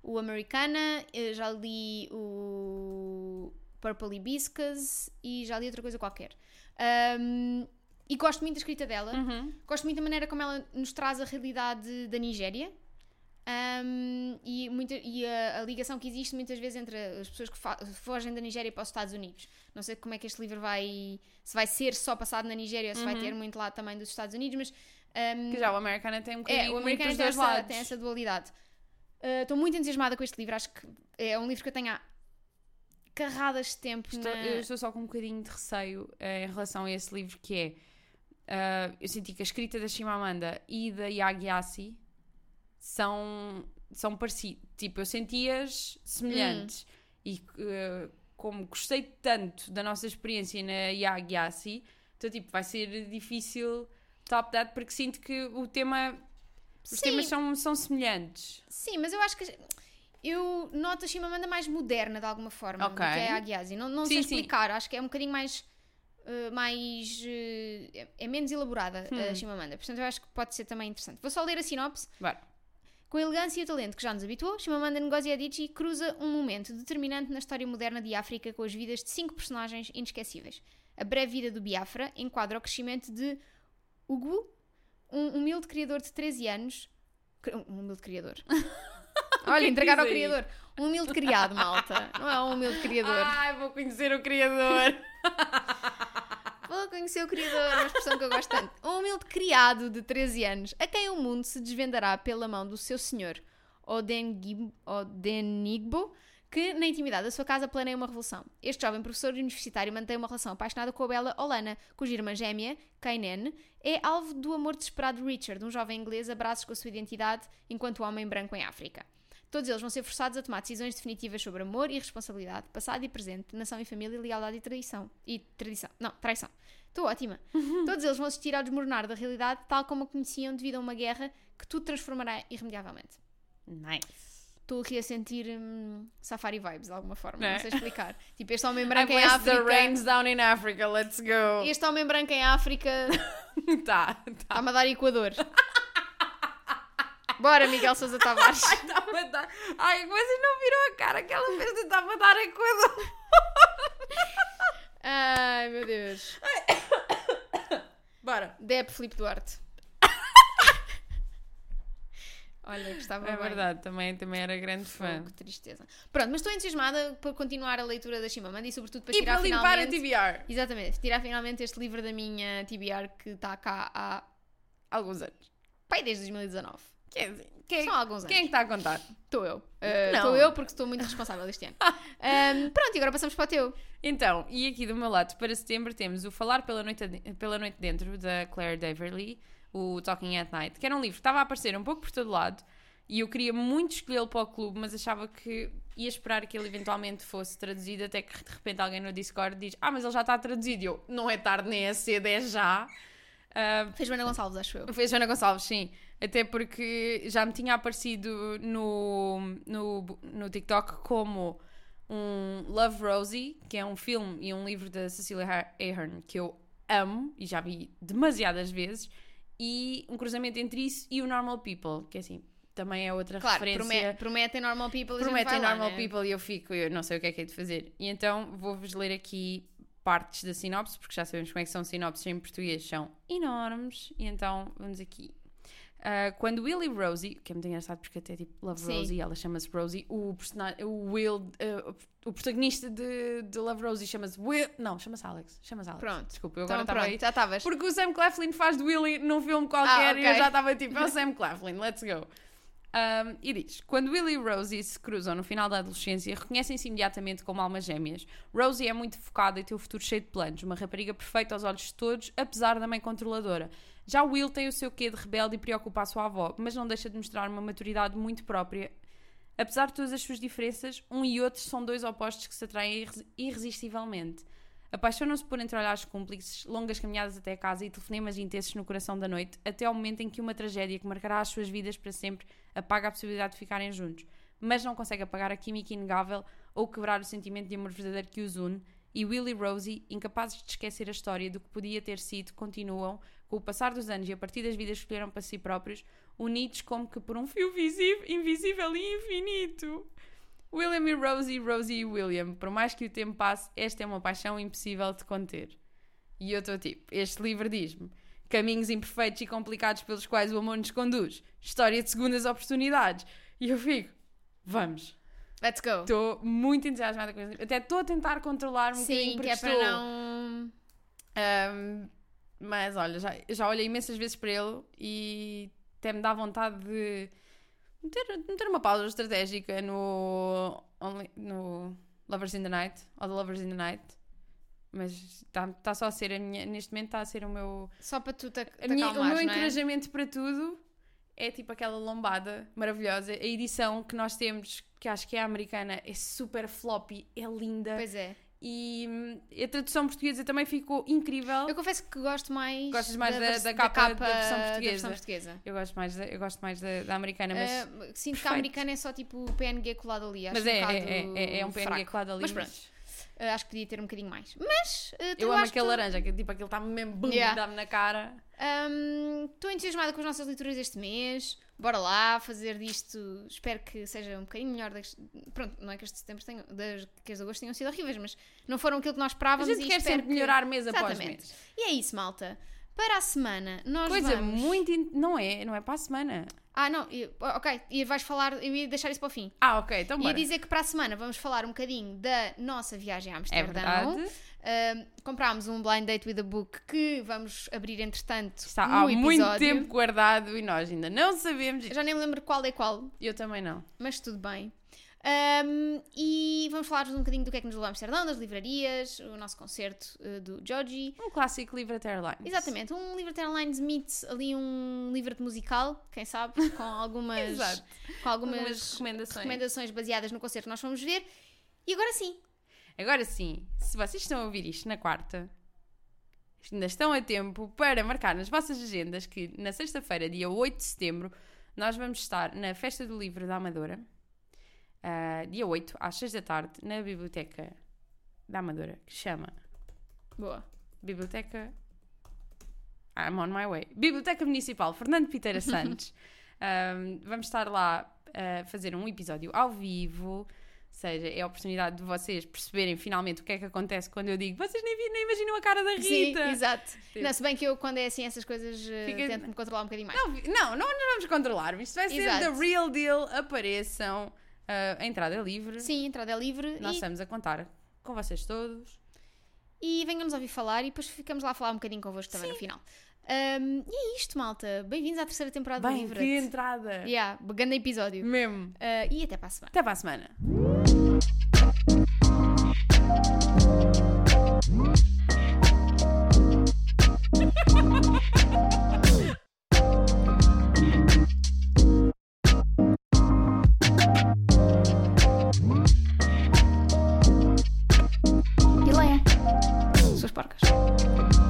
o Americana, eh, já li o Purple Hibiscus e já li outra coisa qualquer. Ahm, e gosto muito da escrita dela. Uhum. Gosto muito da maneira como ela nos traz a realidade da Nigéria um, e, muita, e a, a ligação que existe muitas vezes entre as pessoas que fogem da Nigéria para os Estados Unidos. Não sei como é que este livro vai. se vai ser só passado na Nigéria ou se vai ter muito lá também dos Estados Unidos, mas. um, Que já o Americana tem um bocadinho é, o americano dos tem dois essa, lados. tem essa dualidade. Uh, Estou muito entusiasmada com este livro, acho que é um livro que eu tenho há carradas de tempo. Estou, na- Eu estou só com um bocadinho de receio eh, em relação a esse livro que é. ah, eu senti que a escrita da Shimamanda e da Yagyasi são, são parecidas. Tipo, eu senti-as semelhantes. Hum. E eh, como gostei tanto da nossa experiência na Yagyasi, então, tipo, vai ser difícil top that porque sinto que o tema. Os Sim. temas são, são semelhantes. Sim, mas eu acho que eu noto a Chimamanda mais moderna de alguma forma Ok. do que é a Aguiasi. Não, não Sim, sei sim. explicar, acho que é um bocadinho mais. uh, mais uh, é, é menos elaborada a Hum. Chimamanda, portanto eu acho que pode ser também interessante. Vou só ler a sinopse. Bora. Com a elegância e o talento que já nos habituou, Chimamanda Ngozi Adichie cruza um momento determinante na história moderna de África com as vidas de cinco personagens inesquecíveis. A breve vida do Biafra enquadra o crescimento de Ugu, um humilde criador de 13 anos. Um humilde criador. Olha, que entregar ao criador. Um humilde criado, malta. Não é um humilde criador. Ai, vou conhecer o criador. Vou conhecer o criador, uma expressão que eu gosto tanto. Um humilde criado de 13 anos, a quem o mundo se desvendará pela mão do seu senhor, Odenigbo, que na intimidade da sua casa planeia uma revolução. Este jovem professor universitário mantém uma relação apaixonada com a bela Olana, cuja irmã gêmea, Kainen, é alvo do amor desesperado de Richard, um jovem inglês a braços com a sua identidade enquanto homem branco em África. Todos eles vão ser forçados a tomar decisões definitivas sobre amor e responsabilidade, passado e presente, nação e família, lealdade e tradição. E tradição. Não, traição. Estou ótima. Todos eles vão assistir ao desmoronar da realidade tal como a conheciam devido a uma guerra que tudo transformará irremediavelmente. Nice. Estou aqui a sentir hum, safari vibes de alguma forma, Não não, é? sei explicar. tipo, este homem I branco em África. the rains down in Africa, let's go. Este homem branco em África tá, tá. está-me a dar Equador. Bora, Miguel Sousa Tavares. Ai, estava a dar. Ai, vocês não viram a cara que ela fez de estava a dar coisa. Ai, meu Deus. Bora. Deb Filipe Duarte. Olha, gostava É bem. verdade, também, também era grande fã. Fogo, tristeza. Pronto, mas estou entusiasmada por continuar a leitura da Chimamanda e sobretudo para E tirar para limpar a finalmente... TBR. Exatamente, tirar finalmente este livro da minha TBR que está cá há... Alguns anos. Pai, desde 2019. Quem, quem, São alguns quem é anos. que está a contar? Estou eu. Uh, Não. Estou eu porque estou muito responsável este ano. Um, pronto, e agora passamos para o teu. Então, e aqui do meu lado, para setembro, temos o Falar pela Noite, pela Noite Dentro, da Claire Deverly, o Talking at Night, que era um livro que estava a aparecer um pouco por todo lado, e eu queria muito escolhê-lo para o clube, mas achava que ia esperar que ele eventualmente fosse traduzido, até que de repente alguém no Discord diz ah, mas ele já está traduzido, e eu, não é tarde nem é cedo, é já. Ah, Fez Joana Gonçalves, acho eu. a Joana Gonçalves, sim. Até porque já me tinha aparecido no, no, no TikTok como um Love Rosie, que é um filme e um livro da Cecilia Ahern que eu amo e já vi demasiadas vezes, e um cruzamento entre isso e o Normal People, que é assim, também é outra Claro, referência. promete, prometem Normal People e Prometem vai lá, Normal né? People e eu fico, eu não sei o que é que é de fazer. E então vou-vos ler aqui partes da sinopse, porque já sabemos como é que são sinopses em português, são enormes. E então vamos aqui. Ah, quando Will e Rosie, que é muito engraçado porque até tipo Love Sim. Rosie, ela chama-se Rosie, o, personagem, o Will, ah, o protagonista de, de Love Rosie chama-se Will, não, chama-se Alex, chama-se Alex. Pronto. Desculpa, eu Então agora estava aí. já estavas. Porque o Sam Claflin faz de Willy num filme qualquer Ah, e eu já estava tipo, é o Sam Claflin, let's go. Um, e diz: Quando Will e Rosie se cruzam no final da adolescência, reconhecem-se imediatamente como almas gêmeas. Rosie é muito focada e tem o futuro cheio de planos, uma rapariga perfeita aos olhos de todos, apesar da mãe controladora. Já Will tem o seu quê de rebelde e preocupa a sua avó, mas não deixa de mostrar uma maturidade muito própria. Apesar de todas as suas diferenças, um e outro são dois opostos que se atraem irre- irresistivelmente. Apaixonam-se por entre olhares cúmplices, longas caminhadas até casa e telefonemas intensos no coração da noite, até ao momento em que uma tragédia que marcará as suas vidas para sempre apaga a possibilidade de ficarem juntos. Mas não consegue apagar a química inegável ou quebrar o sentimento de amor verdadeiro que os une, e Will e Rosie, incapazes de esquecer a história do que podia ter sido, continuam, com o passar dos anos e a partir das vidas que escolheram para si próprios, unidos como que por um fio visível, invisível e infinito. William e Rosie, Rosie e William. Por mais que o tempo passe, esta é uma paixão impossível de conter. E eu estou tipo, este livro diz-me caminhos imperfeitos e complicados pelos quais o amor nos conduz, história de segundas oportunidades. E eu fico, vamos. Let's go. Estou muito entusiasmada com este livro. Até estou a tentar controlar-me um bocadinho Sim, porque que é para estou... não. Ahm, mas olha, já, já olhei imensas vezes para ele e até me dá vontade de meter, meter uma pausa estratégica no, Only- no Lovers in the Night ou The Lovers in the Night. Mas está tá só a ser a minha. Neste momento está a ser o meu. Só para tu te, te A minha o meu é? encorajamento para tudo é tipo aquela lombada maravilhosa. A edição que nós temos, que acho que é a americana, é super floppy, é linda. Pois é. E hum, a tradução portuguesa também ficou incrível. Eu confesso que gosto mais. Gostas mais da- vers- da capa da versão portuguesa. portuguesa. Eu gosto mais da, eu gosto mais da, da americana, mas, Ah, sinto que perfeito. a americana é só tipo o PNG colado ali. Acho mas um é, é, é, é um PNG fraco. colado ali. Mas pronto. Ah, acho que podia ter um bocadinho mais. Mas ah, Eu amo aquele tu- laranja, que tipo aquele está mesmo bum, Yeah. dá-me na cara. Estou entusiasmada com as nossas leituras deste mês. Bora lá fazer disto. Espero que seja um bocadinho melhor. Das... Pronto, não é que as de setembro tenham, das, que as de agosto tenham sido horríveis, mas não foram aquilo que nós A esperávamos. gente e quer sempre que- melhorar mês após Exatamente. mês. E é isso, malta. Para a semana, nós Coisa vamos. muito. in- Não é, não é para a semana. Ah, não, e- ok. E vais falar. Eu ia deixar isso para o fim. Ah, ok, então Ia bora. dizer que para a semana vamos falar um bocadinho da nossa viagem a É Amsterdão. verdade. Ahm, comprámos um blind date with a book que vamos abrir entretanto Está no há episódio. muito tempo guardado e nós ainda não sabemos. Eu já nem me lembro qual é qual, Eu também não. mas tudo bem. Ahm, e vamos falar um bocadinho do que é que nos levou a Amsterdão, das livrarias, o nosso concerto eh, do Joji. Um clássico livro da Airlines. Exatamente, um livro de Airlines meets ali um livro de musical, quem sabe, com algumas, com algumas, Algumas recomendações. recomendações baseadas no concerto que nós fomos ver. E agora sim, Agora sim, se vocês estão a ouvir isto na quarta, ainda estão a tempo para marcar nas vossas agendas que na sexta-feira, dia 8 de setembro, nós vamos estar na Festa do Livro da Amadora, ah, dia 8, às 6 da tarde, na Biblioteca da Amadora, que chama boa. Biblioteca. I'm on my way. Biblioteca Municipal Fernando Piteira Santos. Um, vamos estar lá a fazer um episódio ao vivo. Ou seja, é a oportunidade de vocês perceberem finalmente o que é que acontece quando eu digo vocês nem, nem imaginam a cara da Rita. Sim, exato. Tipo- Não, se bem que eu, quando é assim, essas coisas, uh, Fica- tento-me controlar um bocadinho mais. Não, não, não nos vamos controlar. Isto vai ser Exato. the real deal. Apareçam. Uh, a entrada é livre. Sim, entrada é livre Nós e, estamos a contar com vocês todos. e venham-nos ouvir falar e depois ficamos lá a falar um bocadinho convosco também no final. Um, e é isto, malta. Bem-vindos à terceira temporada do Bem, Livre. que entrada. Yeah, grande episódio. Mesmo. Uh, e até para a semana. Até para a semana. Parques.